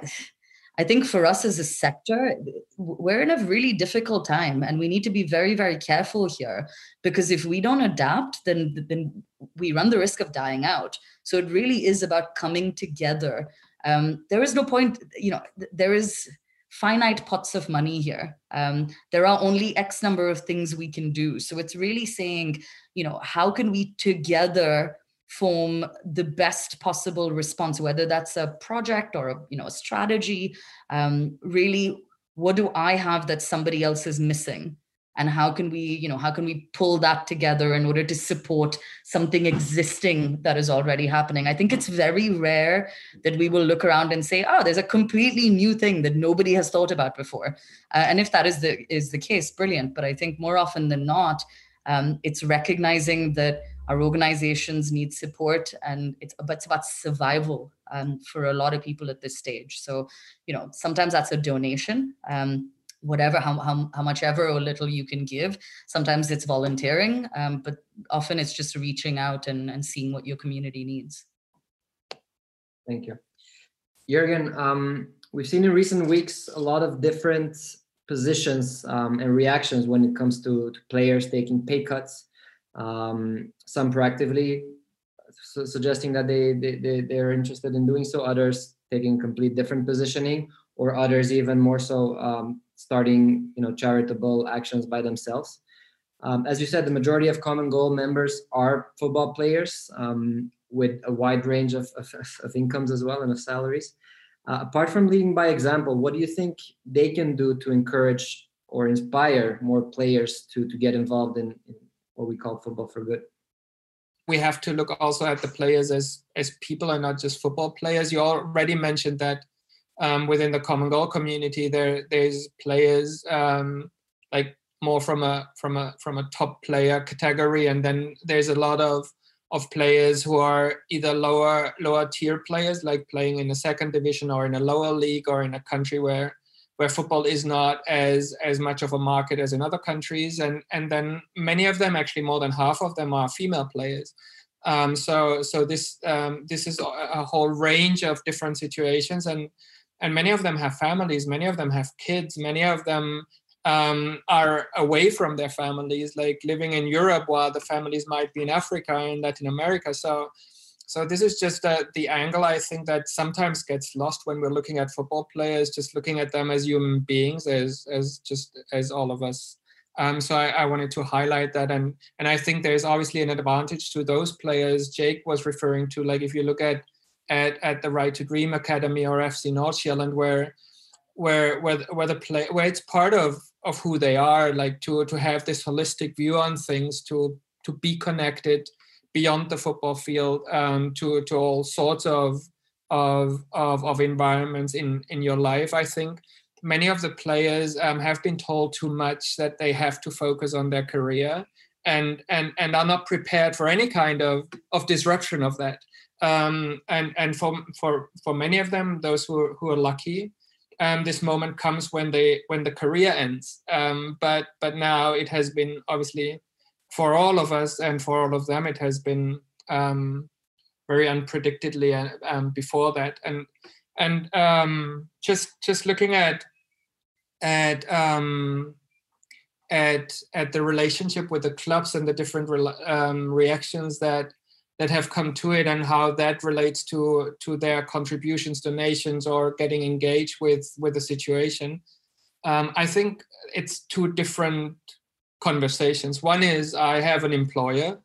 Speaker 4: I think for us as a sector, we're in a really difficult time, and we need to be very, very careful here because if we don't adapt, then then we run the risk of dying out. So it really is about coming together. Um, there is no point, you know, there is finite pots of money here. Um, there are only X number of things we can do. So it's really saying, you know, how can we together form the best possible response whether that's a project or a you know a strategy um, really what do i have that somebody else is missing and how can we you know how can we pull that together in order to support something existing that is already happening i think it's very rare that we will look around and say oh there's a completely new thing that nobody has thought about before uh, and if that is the is the case brilliant but i think more often than not um, it's recognizing that our organizations need support and it's but it's about survival um, for a lot of people at this stage. So, you know, sometimes that's a donation. Um, whatever how, how, how much ever or little you can give sometimes it's volunteering um, but often it's just reaching out and, and seeing what your community needs
Speaker 1: thank you jürgen um, we've seen in recent weeks a lot of different positions um, and reactions when it comes to, to players taking pay cuts. Um, some proactively su- suggesting that they, they, they they're interested in doing so. Others taking complete different positioning, or others even more so um, starting you know charitable actions by themselves. Um, as you said, the majority of Common Goal members are football players um, with a wide range of, of, of incomes as well and of salaries. Uh, apart from leading by example, what do you think they can do to encourage or inspire more players to to get involved in, in what we call football for good?
Speaker 5: We have to look also at the players as as people and not just football players. You already mentioned that um, within the common goal community, there there's players um, like more from a from a from a top player category, and then there's a lot of of players who are either lower lower tier players like playing in a second division or in a lower league or in a country where where football is not as as much of a market as in other countries. And and then many of them actually more than half of them are female players. Um, so so this um, this is a whole range of different situations. And and many of them have families many of them have kids many of them um, are away from their families, like living in Europe while the families might be in Africa and Latin America. So, so this is just uh, the angle I think that sometimes gets lost when we're looking at football players, just looking at them as human beings, as as just as all of us. Um, so I, I, wanted to highlight that, and and I think there's obviously an advantage to those players. Jake was referring to, like if you look at at, at the Right to Dream Academy or FC Nordsjælland, where where where where the play where it's part of of who they are like to to have this holistic view on things to to be connected beyond the football field um, to to all sorts of of of, of environments in in your life i think. Many of the players um, have been told too much that they have to focus on their career and and and are not prepared for any kind of of disruption of that um, and and for for for many of them those who who are lucky um, this moment comes when they when the career ends. Um, but but now it has been obviously for all of us and for all of them, it has been um, very unpredictably uh, um, before that. And and um, just just looking at at at at the relationship with the clubs and the different re- reactions that that have come to it and how that relates to to their contributions donations or getting engaged with with the situation. Um, i think it's two different conversations. One is i have an employer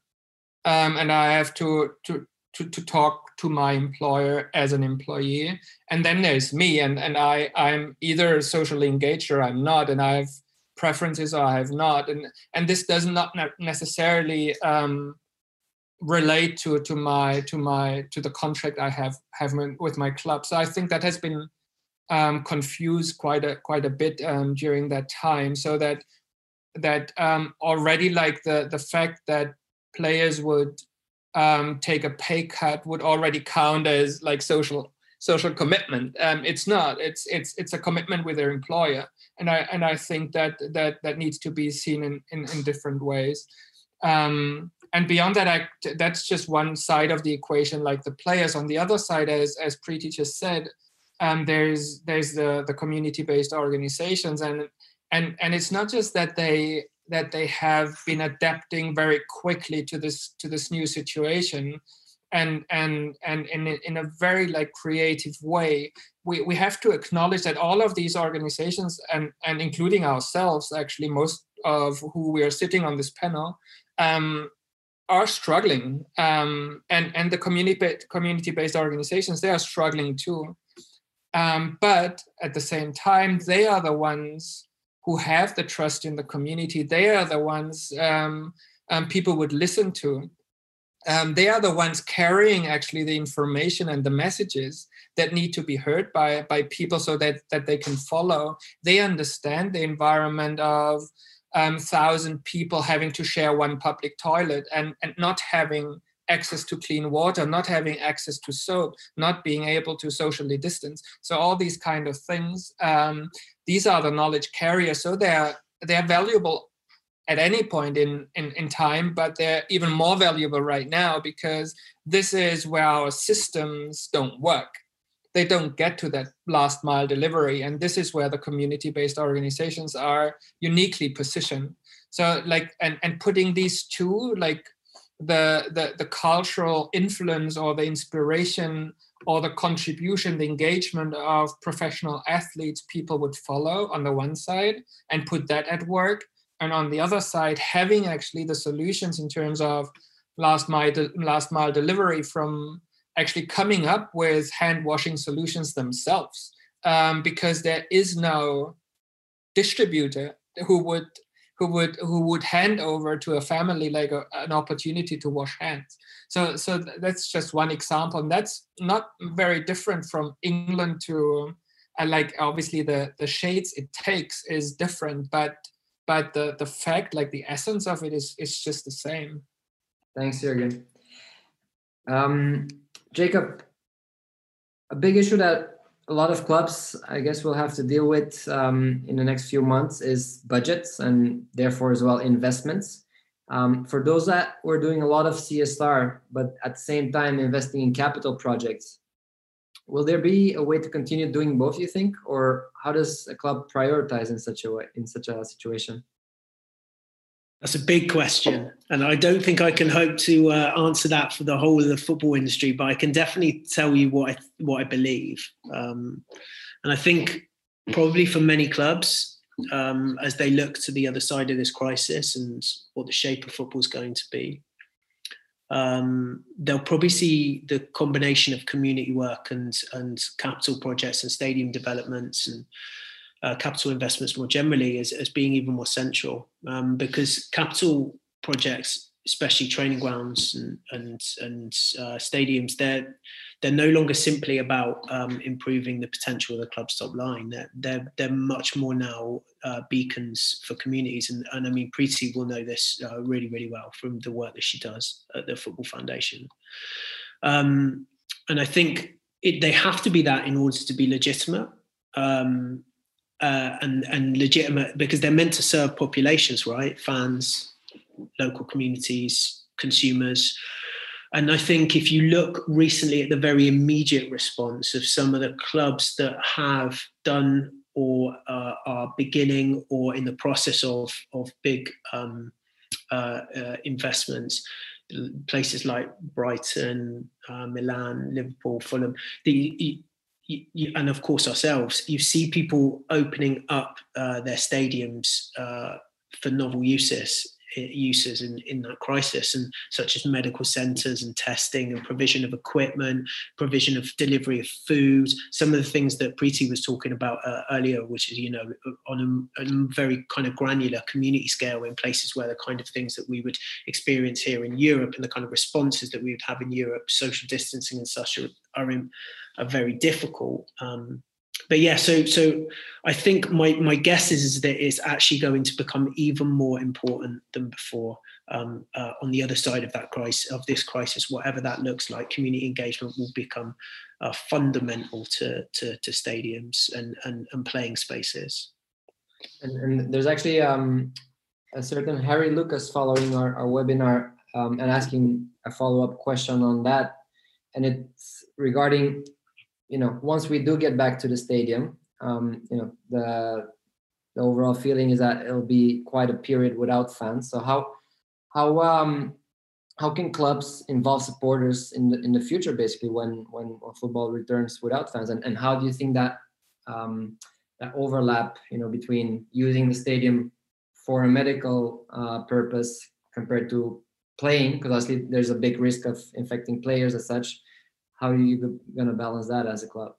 Speaker 5: um, and i have to to to, to talk to my employer as an employee. And then there's me and and i i'm either socially engaged or i'm not and i have preferences or i have not. And and this does not necessarily um, relate to to my to my to the contract I have have with my club. So I think that has been um, confused quite a quite a bit um, during that time. So that that um, already like the the fact that players would um, take a pay cut would already count as like social social commitment. Um, it's not. It's it's it's a commitment with their employer, and I and I think that that that needs to be seen in in, in different ways. Um, and beyond that, I, that's just one side of the equation. Like the players. On the other side, as as Preeti just said, um, there's there's the the community based organizations, and and and it's not just that they that they have been adapting very quickly to this to this new situation. And and and in in a very like creative way. We we have to acknowledge that all of these organizations and and including ourselves actually most of who we are sitting on this panel um, are struggling, um, and and the community community based organizations they are struggling too. Um, but at the same time, they are the ones who have the trust in the community. They are the ones um, um people would listen to. Um, they are the ones carrying actually the information and the messages that need to be heard by by people so that that they can follow. They understand the environment of um, thousand people having to share one public toilet and, and not having access to clean water, not having access to soap, not being able to socially distance. So all these kind of things, um, these are the knowledge carriers. So they're they're valuable at any point in, in, in time, but they're even more valuable right now because this is where our systems don't work. They don't get to that last mile delivery. And this is where the community based organizations are uniquely positioned. So, like, and, and putting these two, like, the, the the cultural influence or the inspiration or the contribution the engagement of professional athletes people would follow on the one side and put that at work and on the other side having actually the solutions in terms of last mile last mile delivery from actually coming up with hand washing solutions themselves um, because there is no distributor who would who would who would hand over to a family like a, an opportunity to wash hands. So so that's just one example and that's not very different from england to uh, like obviously the the shades it takes is different but but the the fact like the essence of it is is just the same.
Speaker 1: Thanks jürgen. Um, jacob a big issue that a lot of clubs i guess will have to deal with um, in the next few months is budgets and therefore as well investments. Um, for those that were doing a lot of csr but at the same time investing in capital projects will there be a way to continue doing both you think? Or how does a club prioritize in such a way in such a situation
Speaker 3: that's a big question and i don't think i can hope to uh, answer that for the whole of the football industry but i can definitely tell you what i what i believe. Um, and i think probably for many clubs um, as they look to the other side of this crisis and what the shape of football is going to be um, they'll probably see the combination of community work and and capital projects and stadium developments and uh, capital investments more generally as, as being even more central um, because capital projects especially training grounds and and, and uh, stadiums they're they're no longer simply about um, improving the potential of the club's top line. They're they're, they're much more now uh, beacons for communities, and, and I mean Preeti will know this uh, really really well from the work that she does at the Football Foundation. Um, and I think it, they have to be that in order to be legitimate. Um, uh, and and legitimate because they're meant to serve populations, right? Fans, local communities, consumers. And I think if you look recently at the very immediate response of some of the clubs that have done or uh, are beginning or in the process of, of big um, uh, uh, investments, places like Brighton, uh, Milan, Liverpool, Fulham, the, and of course ourselves, you see people opening up uh, their stadiums uh, for novel uses uses in, in that crisis, and such as medical centres and testing and provision of equipment, provision of delivery of food. Some of the things that Preeti was talking about uh, earlier, which is you know on a, a, very kind of granular community scale in places where the kind of things that we would experience here in Europe and the kind of responses that we would have in Europe, social distancing and such are, are, in, are very difficult. Um, but yeah, so so I think my my guess is, is that it's actually going to become even more important than before. Um, uh, on the other side of that crisis, of this crisis, whatever that looks like, community engagement will become uh, fundamental to, to, to stadiums and, and and playing spaces.
Speaker 1: And, and there's actually um, a certain Harry Lucas following our, our webinar um, and asking a follow up question on that, and it's regarding you know, once we do get back to the stadium, um, you know, the the overall feeling is that it'll be quite a period without fans. So how how um how can clubs involve supporters in the in the future, basically, when when, football returns without fans, and and how do you think that um, that overlap, you know, between using the stadium for a medical uh, purpose compared to playing, because obviously there's a big risk of infecting players as such, how are you going to balance that as a club?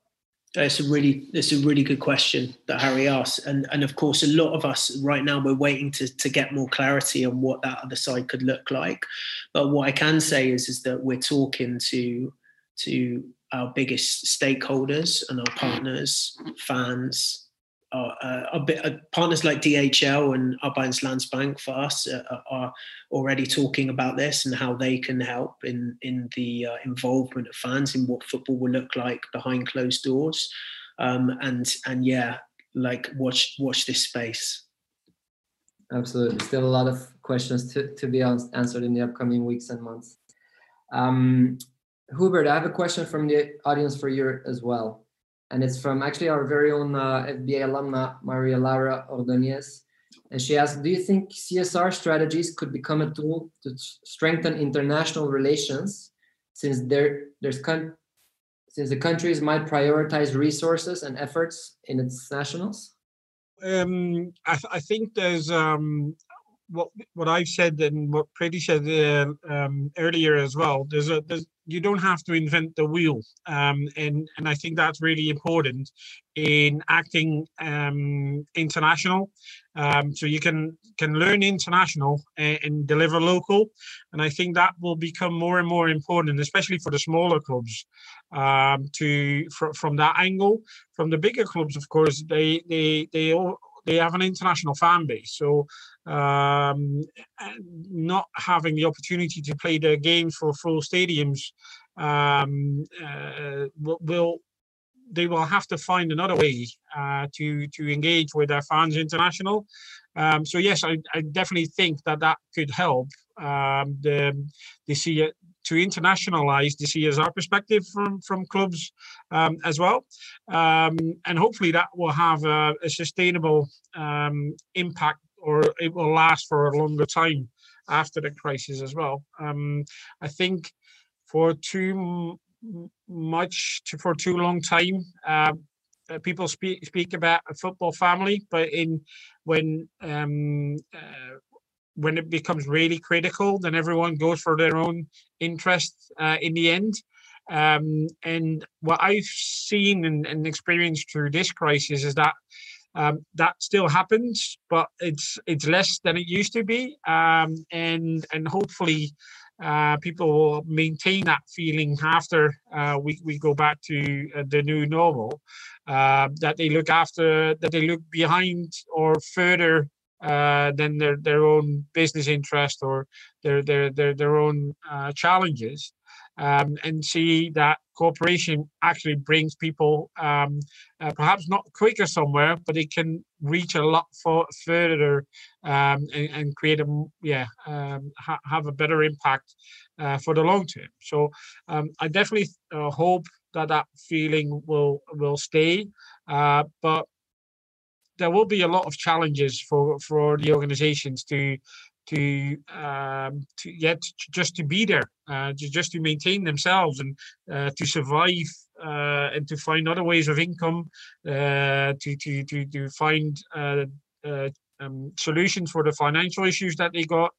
Speaker 3: It's a really it's a really good question that Harry asked, and and of course a lot of us right now we're waiting to to get more clarity on what that other side could look like. But what I can say is is that we're talking to to our biggest stakeholders and our partners, fans, uh, bit, uh, partners like DHL and Arbeids Landsbank for us uh, uh, are already talking about this and how they can help in in the uh, involvement of fans in what football will look like behind closed doors. Um, and and yeah, like watch watch this space.
Speaker 1: Absolutely, still a lot of questions to to be answered in the upcoming weeks and months. Um, Hubert, I have a question from the audience for you as well and it's from actually our very own uh, FBA alumna, Maria Lara Ordonez. And she asked, do you think CSR strategies could become a tool to strengthen international relations since there, there's con- since the countries might prioritize resources and efforts in its nationals?
Speaker 2: Um, I, th- I, think there's um, what what I've said and what Preeti said uh, um, earlier as well. There's a there's, you don't have to invent the wheel, um, and and I think that's really important in acting um, international. Um, so you can can learn international and, and, deliver local, and I think that will become more and more important, especially for the smaller clubs. Um, to fr- from that angle, from the bigger clubs, of course, they they they all they have an international fan base. So um, not having the opportunity to play their games for full stadiums um, uh, will they will have to find another way uh, to to engage with their fans international. Um, so yes, I, I, definitely think that that could help um, the the to internationalize the CSR perspective from from clubs um, as well, um, and hopefully that will have a, a sustainable um, impact or it will last for a longer time after the crisis as well. Um, I think for too much to, for too long time. Uh, people speak speak about a football family, but in when um, uh, when it becomes really critical, then everyone goes for their own interest uh, in the end. Um, and what I've seen and, and, experienced through this crisis is that um, that still happens, but it's it's less than it used to be. Um, and and hopefully, uh, people will maintain that feeling after uh, we we go back to uh, the new normal. Uh, that they look after, that they look behind or further uh, than their their own business interest or their their their their own uh, challenges, um, and see that cooperation actually brings people um, uh, perhaps not quicker somewhere, but it can reach a lot for, further um, and, and, create a yeah um, ha- have a better impact uh, for the long term. So um, I definitely uh, hope that that feeling will will stay, uh, but there will be a lot of challenges for for the organizations to to um, to yet yeah, just to be there, uh, to, just to maintain themselves and uh, to survive uh, and to find other ways of income, uh, to to to to find uh, uh, um, solutions for the financial issues that they got,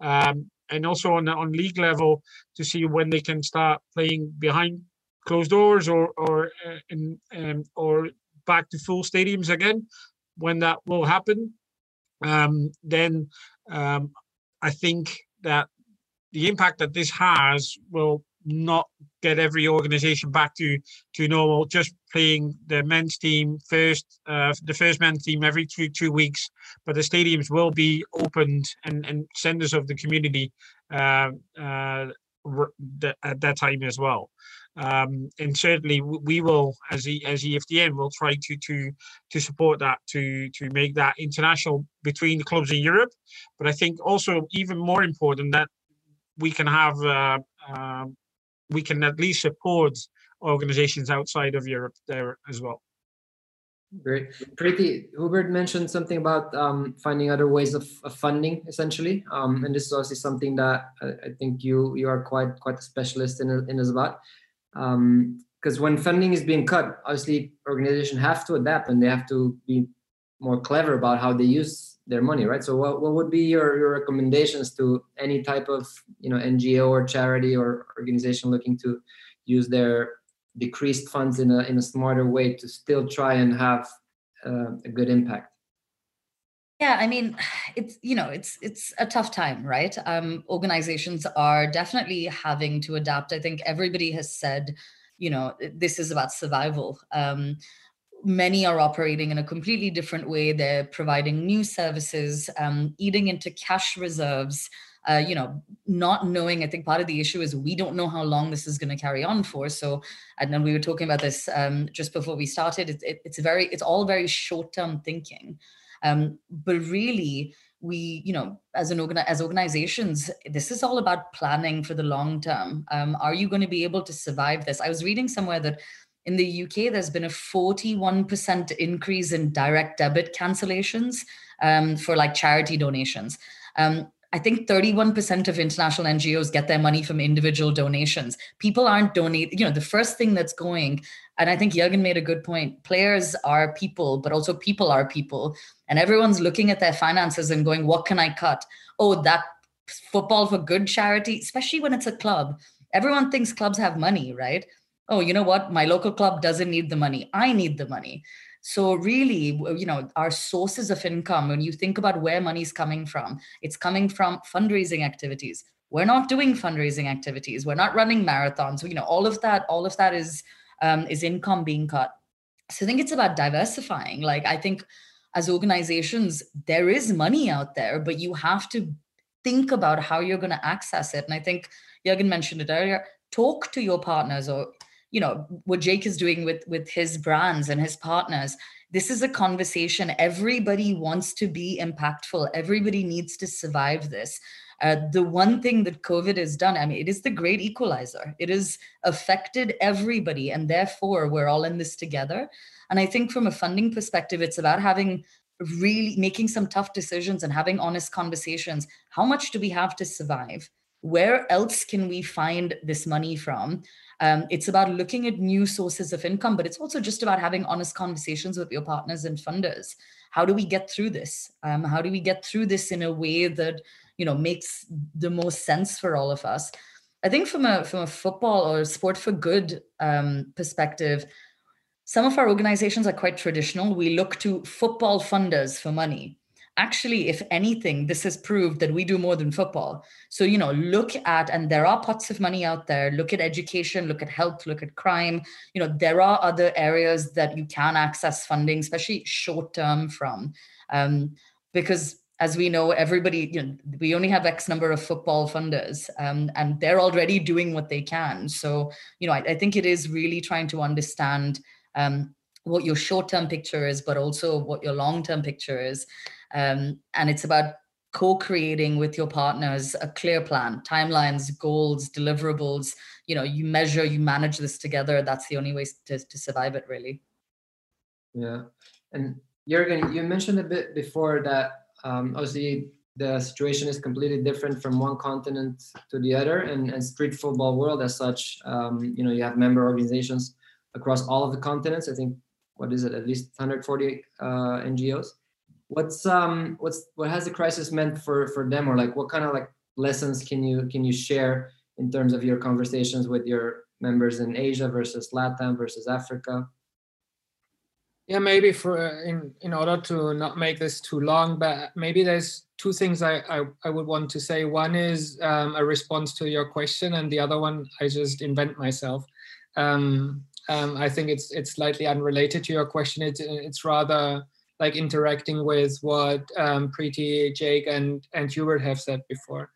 Speaker 2: um, and also on on league level to see when they can start playing behind closed doors or or in um, or back to full stadiums again when that will happen, um, then um, I think that the impact that this has will not get every organization back to to normal. Just playing the men's team first uh, the first men's team every two two weeks but the stadiums will be opened and and centers of the community uh, uh, at that time as well um, and certainly we will as the as EFDN will try to to to support that to to make that international between the clubs in Europe but I think also even more important that we can have uh, uh, we can at least support organizations outside of Europe there as well.
Speaker 1: Great. Preeti, Hubert mentioned something about um, finding other ways of, of funding, essentially, um, and this is also something that I, I, think you you are quite quite a specialist in in as about because um, when funding is being cut, obviously organizations have to adapt and they have to be more clever about how they use their money, right? So what, what would be your, your recommendations to any type of you know NGO or charity or organization looking to use their decreased funds in a in a smarter way to still try and have uh, a good impact?
Speaker 4: Yeah i mean it's you know it's it's a tough time right um organizations are definitely having to adapt i think everybody has said you know this is about survival um many are operating in a completely different way. They're providing new services, um, eating into cash reserves. Uh, you know, not knowing. I think part of the issue is we don't know how long this is going to carry on for. So, and then we were talking about this um, just before we started. It, it, it's very, it's all very short-term thinking, um, but really, we, you know, as an as organizations, this is all about planning for the long term. Um, are you going to be able to survive this? I was reading somewhere that in the UK, there's been a 41% increase in direct debit cancellations um, for like charity donations. Um, I think 31% of international NGOs get their money from individual donations. People aren't donating, you know, the first thing that's going, and I think Jürgen made a good point players are people, but also people are people. And everyone's looking at their finances and going, what can I cut? Oh, that football for good charity, especially when it's a club. Everyone thinks clubs have money, right? oh, you know what? My local club doesn't need the money. I need the money. So really, you know, our sources of income, when you think about where money's coming from, it's coming from fundraising activities. We're not doing fundraising activities. We're not running marathons. You know, all of that, all of that is um, is income being cut. So I think it's about diversifying. Like I think as organizations, there is money out there, but you have to think about how you're going to access it. And I think Jürgen mentioned it earlier. Talk to your partners or you know what jake is doing with with his brands and his partners this is a conversation everybody wants to be impactful everybody needs to survive this uh, the one thing that covid has done i mean it is the great equalizer. It has affected everybody and therefore we're all in this together. And i think from a funding perspective it's about having really making some tough decisions and having honest conversations. How much do we have to survive? Where else can we find this money from? Um, it's about looking at new sources of income, but it's also just about having honest conversations with your partners and funders. How do we get through this? Um, how do we get through this in a way that you know makes the most sense for all of us? I think from a from a football or sport for good um, perspective, some of our organizations are quite traditional. We look to football funders for money actually if anything this has proved that we do more than football so you know look at and there are pots of money out there look at education look at health look at crime you know there are other areas that you can access funding especially short term from um, because as we know everybody you know we only have x number of football funders um, and they're already doing what they can. So you know i, I think it is really trying to understand um, what your short term picture is but also what your long term picture is. Um, and it's about co-creating with your partners a clear plan timelines goals deliverables. You know you measure you manage this together. That's the only way to, to survive it really.
Speaker 1: Yeah. And jürgen you mentioned a bit before that um, obviously the situation is completely different from one continent to the other and, and street football world as such um, you know you have member organizations across all of the continents. I think what is it at least 140 uh, ngos what's um what's what has the crisis meant for for them or like what kind of like lessons can you can you share in terms of your conversations with your members in asia versus latam versus africa
Speaker 5: yeah maybe for uh, in in order to not make this too long but maybe there's two things i i, I would want to say. One is um, a response to your question and the other one i just invent myself. Um, um, i think it's it's slightly unrelated to your question. It's it's rather like interacting with what um, Preeti, Jake, and and Hubert have said before.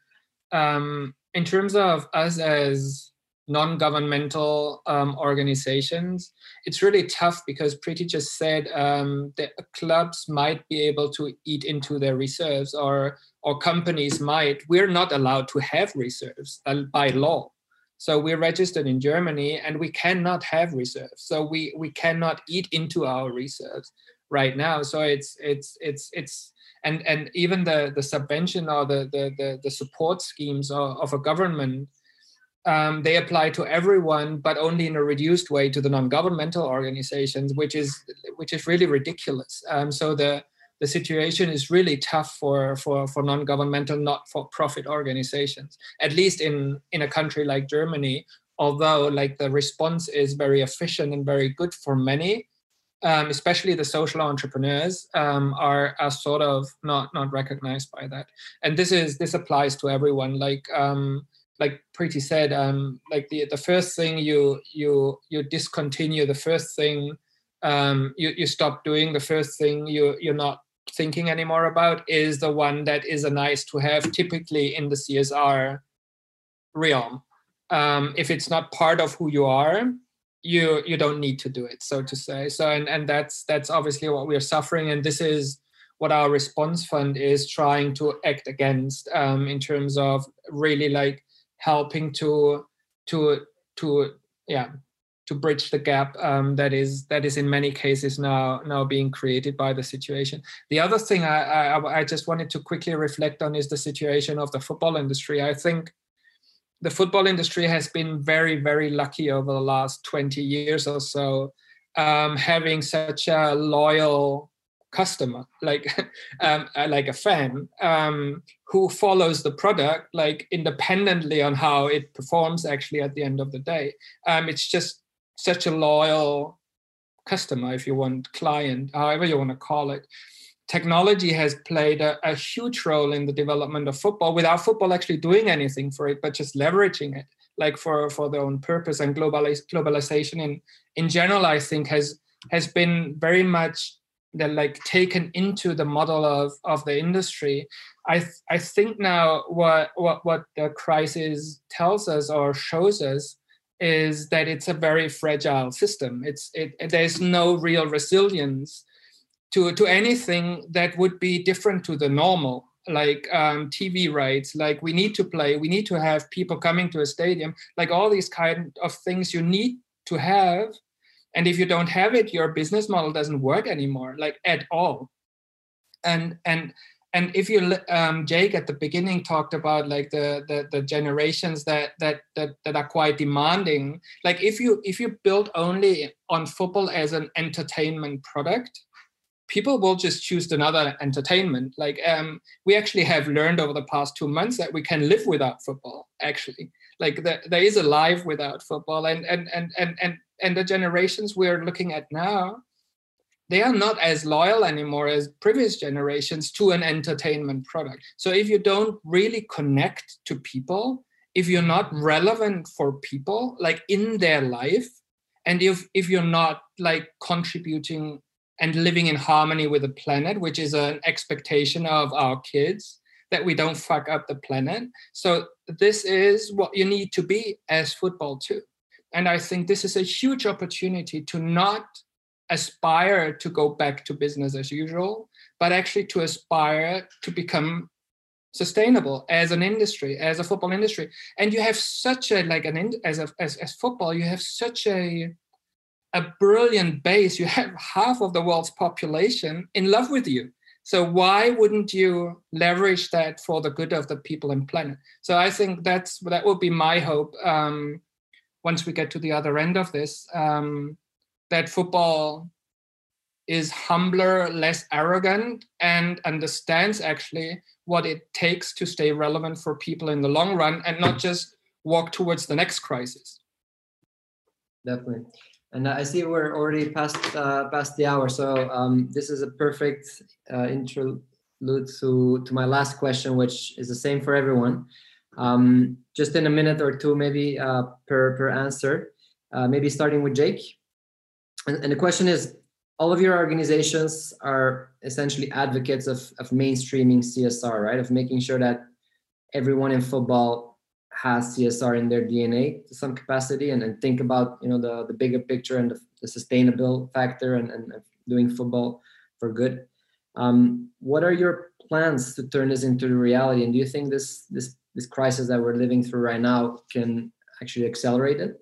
Speaker 5: Um, in terms of us as non-governmental um, organizations, it's really tough because Preeti just said um, that clubs might be able to eat into their reserves, or or companies might. We're not allowed to have reserves uh, by law. So we're registered in Germany and we cannot have reserves. So we, we cannot eat into our reserves right now so it's it's it's it's and and even the the subvention or the the the, the support schemes of, of a government um, they apply to everyone but only in a reduced way to the non-governmental organizations which is which is really ridiculous um, so the the situation is really tough for for for non-governmental not-for-profit organizations at least in in a country like germany although like the response is very efficient and very good for many um, especially the social entrepreneurs, um, are are sort of not not recognized by that. And this is this applies to everyone. Like um, like Preeti said, um, like the the first thing you you you discontinue, the first thing um, you, you stop doing the first thing you you're not thinking anymore about is the one that is a nice to have typically in the csr realm. Um, if it's not part of who you are you you don't need to do it so to say. So and and that's that's obviously what we're suffering and this is what our response fund is trying to act against um, in terms of really like helping to to to yeah to bridge the gap um, that is that is in many cases now now being created by the situation. The other thing I, I, I just wanted to quickly reflect on is the situation of the football industry. I think the football industry has been very very lucky over the last 20 years or so um, having such a loyal customer like um, uh, like a fan um, who follows the product like independently on how it performs actually at the end of the day um, it's just such a loyal customer, if you want, client, however you want to call it. Technology has played a, a huge role in the development of football without football actually doing anything for it, but just leveraging it like for, for their own purpose. And globaliz- globalization in, in general, I think, has has been very much the, like taken into the model of, of the industry. I th- I think now what what what the crisis tells us or shows us is that it's a very fragile system. It's it, there's no real resilience to to anything that would be different to the normal, like um, TV rights. Like we need to play, we need to have people coming to a stadium, like all these kind of things you need to have. And if you don't have it, your business model doesn't work anymore, like at all. And and and if you um, jake at the beginning talked about like the, the the generations that that that that are quite demanding like if you if you build only on football as an entertainment product people will just choose another entertainment like um, we actually have learned over the past two months that we can live without football actually like the, there is a life without football and and and and and, and the generations we're looking at now they are not as loyal anymore as previous generations to an entertainment product. So if you don't really connect to people, if you're not relevant for people like in their life, and if if you're not like contributing and living in harmony with the planet, which is an expectation of our kids, that we don't fuck up the planet. So this is what you need to be as football too. And I think this is a huge opportunity to not aspire to go back to business as usual, but actually to aspire to become sustainable as an industry, as a football industry. And you have such a like an as a, as as football, you have such a a brilliant base. You have half of the world's population in love with you. So why wouldn't you leverage that for the good of the people and planet? So I think that's that would be my hope. Um, once we get to the other end of this, um, that football is humbler, less arrogant, and understands actually what it takes to stay relevant for people in the long run and not just walk towards the next crisis.
Speaker 1: Definitely. And I see we're already past uh, past the hour, so um, this is a perfect uh, interlude to to my last question, which is the same for everyone. Um, just in a minute or two, maybe uh, per per answer. Uh, maybe starting with Jake and, and the question is all of your organizations are essentially advocates of, of mainstreaming CSR, right? Of making sure that everyone in football has CSR in their DNA to some capacity and, and think about, you know, the, the bigger picture and the, the sustainable factor and, and doing football for good. Um, what are your plans to turn this into reality? And do you think this this this crisis that we're living through right now can actually accelerate it?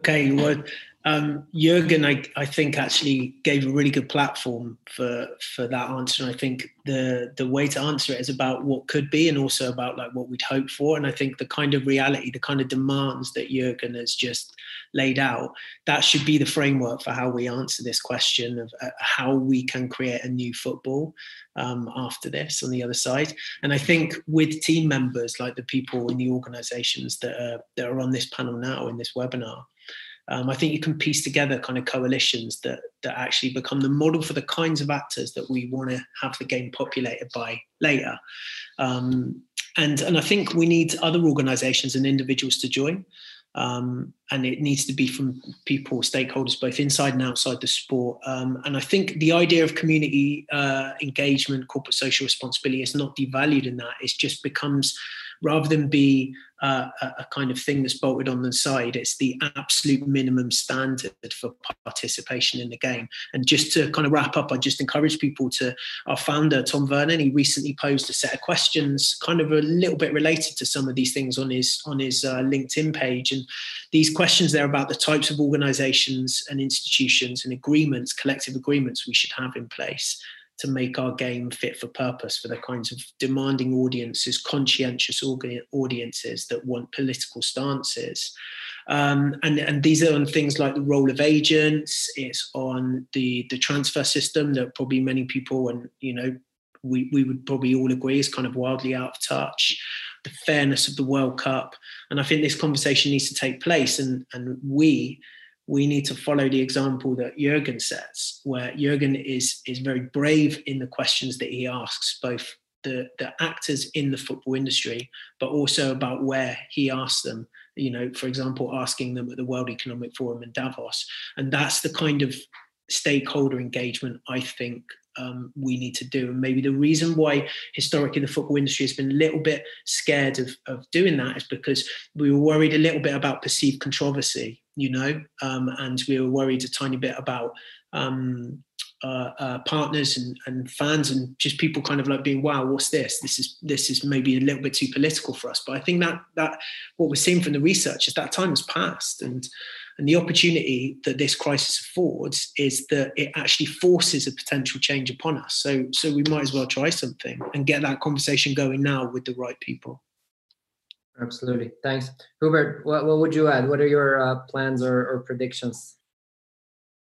Speaker 3: Okay, well, um, Jurgen, I, I think actually gave a really good platform for for that answer. And I think the the way to answer it is about what could be, and also about like what we'd hope for. And I think the kind of reality, the kind of demands that Jurgen has just laid out, that should be the framework for how we answer this question of uh, how we can create a new football um, after this on the other side. And I think with team members like the people in the organisations that are that are on this panel now in this webinar um, I think you can piece together kind of coalitions that that actually become the model for the kinds of actors that we want to have the game populated by later. Um, and and I think we need other organisations and individuals to join. Um, and it needs to be from people, stakeholders, both inside and outside the sport. Um, and I think the idea of community uh, engagement, corporate social responsibility is not devalued in that. It just becomes rather than be uh, a, kind of thing that's bolted on the side, it's the absolute minimum standard for participation in the game. And just to kind of wrap up, I just encourage people to our founder Tom Vernon. He recently posed a set of questions, kind of a little bit related to some of these things on his on his uh, LinkedIn page. And these questions there about the types of organisations and institutions and agreements, collective agreements we should have in place to make our game fit for purpose for the kinds of demanding audiences, conscientious audiences that want political stances. Um, and, and these are on things like the role of agents, it's on the, the transfer system that probably many people, and you know, we, we would probably all agree is kind of wildly out of touch the fairness of the World Cup. And I think this conversation needs to take place. And, and we, we need to follow the example that Jurgen sets, where Jurgen is is very brave in the questions that he asks, both the the actors in the football industry, but also about where he asks them. You know, for example, asking them at the World Economic Forum in Davos, and that's the kind of stakeholder engagement I think um, we need to do. And maybe the reason why historically the football industry has been a little bit scared of, of doing that is because we were worried a little bit about perceived controversy, you know, um, and we were worried a tiny bit about um, uh, uh, partners and, and fans and just people kind of like being, wow, what's this? This is this is maybe a little bit too political for us. But I think that that what we're seeing from the research is that time has passed and and the opportunity that this crisis affords is that it actually forces a potential change upon us. So, so we might as well try something and get that conversation going now with the right people.
Speaker 1: Absolutely. Thanks. Hubert, what, what would you add? What are your uh, plans or, or predictions?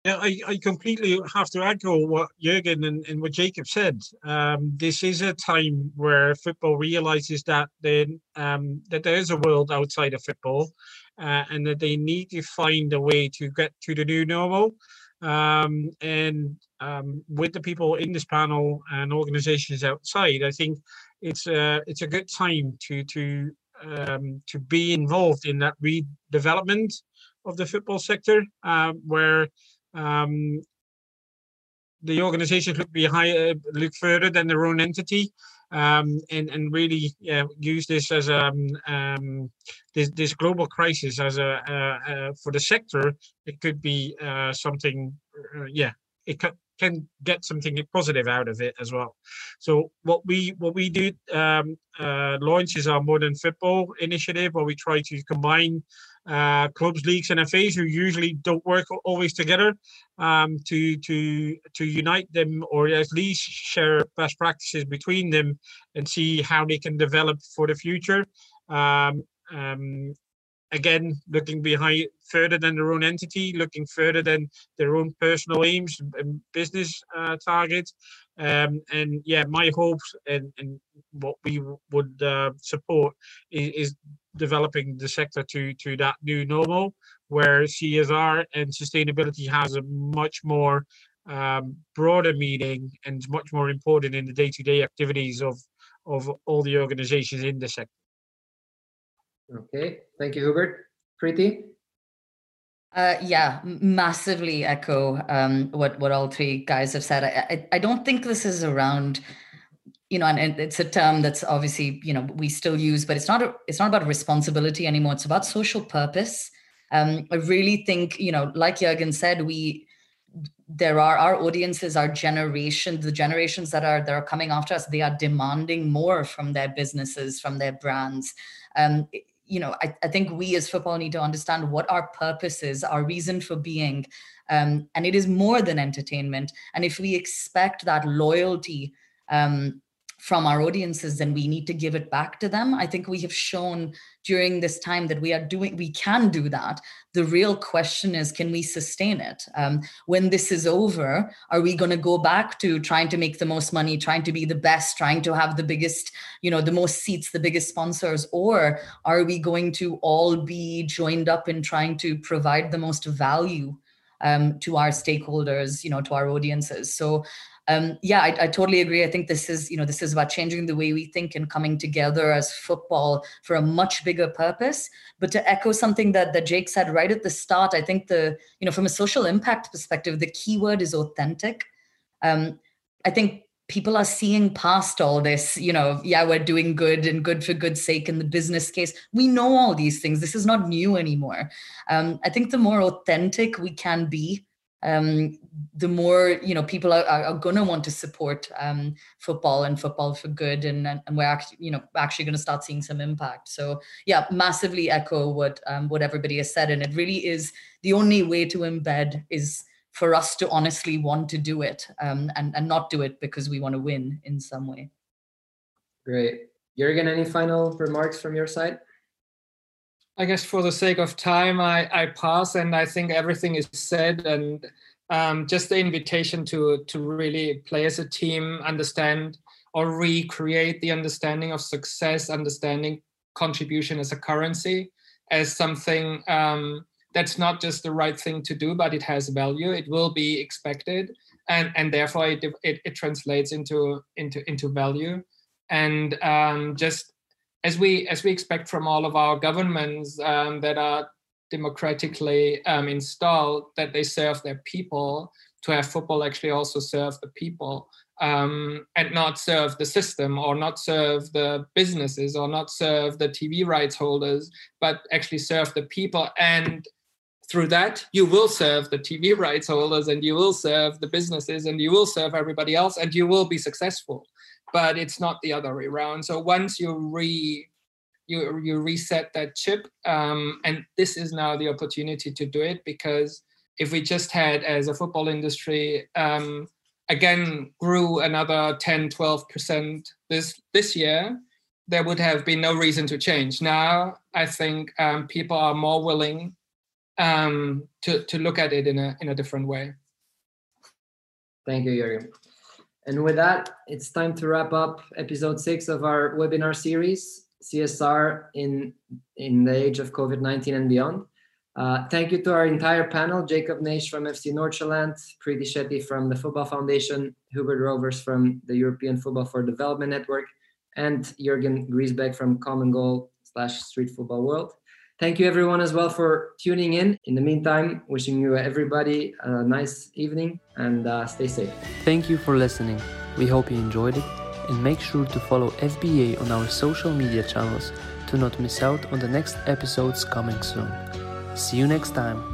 Speaker 2: Yeah, I, I completely have to echo what Jurgen and, and what Jacob said. Um, this is a time where football realizes that then um, that there is a world outside of football, uh, and that they need to find a way to get to the new normal. Um, and um, with the people in this panel and organizations outside, I think it's a it's a good time to to um, to be involved in that redevelopment of the football sector, uh, where um, the organizations look behind, uh, look further than their own entity, um, and and really use this as a um, um, this this global crisis as a uh, uh, for the sector. It could be uh, something, uh, yeah, it can can get something positive out of it as well. So what we what we do um, uh, launch is our modern football initiative, where we try to combine uh, clubs, leagues, and FAs who usually don't work always together um, to to to unite them or at least share best practices between them and see how they can develop for the future. Um, um, again, looking behind further than their own entity, looking further than their own personal aims and business uh, targets. Um, and yeah, my hopes and, and what we would uh, support is, is developing the sector to to that new normal where CSR and sustainability has a much more um, broader meaning and much more important in the day-to-day activities of of all the organizations in the sector.
Speaker 1: Okay, thank you, Hubert. Preeti.
Speaker 4: Uh, yeah, massively echo um, what what all three guys have said. I, I, I don't think this is around you know, and, and, it's a term that's obviously, you know, we still use, but it's not a, it's not about responsibility anymore. It's about social purpose. Um, I really think, you know, like Jürgen said, we there are our audiences, our generation, the generations that are that are coming after us, they are demanding more from their businesses, from their brands. Um, you know, I, I think we as football need to understand what our purpose is, our reason for being. Um, and it is more than entertainment. And if we expect that loyalty um, from our audiences then we need to give it back to them. I think we have shown during this time that we are doing we can do that. The real question is can we sustain it? Um, when this is over are we going to go back to trying to make the most money trying to be the best trying to have the biggest you know the most seats the biggest sponsors? Or are we going to all be joined up in trying to provide the most value um, to our stakeholders, you know, to our audiences. So um, yeah, I, I, totally agree. I think this is, you know, this is about changing the way we think and coming together as football for a much bigger purpose. But to echo something that that Jake said right at the start, I think the, you know, from a social impact perspective, the key word is authentic. Um, I think people are seeing past all this you know yeah we're doing good and good for good sake in the business case we know all these things this is not new anymore um, i think the more authentic we can be um, the more you know people are, are, going to want to support um, football and football for good and, and we're actually you know actually going to start seeing some impact so yeah massively echo what um, what everybody has said and it really is the only way to embed is for us to honestly want to do it um, and, and not do it because we want to win in some way.
Speaker 1: Great. Jurgen, any final remarks from your side?
Speaker 5: I guess for the sake of time, I, I pass and I think everything is said and um, just the invitation to to really play as a team, understand or recreate the understanding of success, understanding contribution as a currency, as something um, that's not just the right thing to do, but it has value. It will be expected, and and therefore it it, it translates into into into value. And um, just as we as we expect from all of our governments um, that are democratically um, installed, that they serve their people. To have football actually also serve the people. Um, and not serve the system or not serve the businesses or not serve the TV rights holders, but actually serve the people and through that you will serve the tv rights holders and you will serve the businesses and you will serve everybody else and you will be successful but it's not the other way around so once you re you you reset that chip um, and this is now the opportunity to do it because if we just had as a football industry um, again grew another 10 12% this this year there would have been no reason to change now i think um, people are more willing um, to to look at it in a in a different way.
Speaker 1: Thank you, Jurgen. And with that, it's time to wrap up episode six of our webinar series, CSR in in the age of COVID nineteen and beyond. Uh, thank you to our entire panel, Jacob Naish from FC Nordsjælland, Preeti Shetty from the Football Foundation, Hubert Rovers from the European Football for Development Network, and Jurgen Griesbeck from Common Goal slash Street Football World. Thank you everyone as well for tuning in. In the meantime, wishing you everybody a nice evening and uh, stay safe.
Speaker 6: Thank you for listening. We hope you enjoyed it and make sure to follow FBA on our social media channels to not miss out on the next episodes coming soon. See you next time.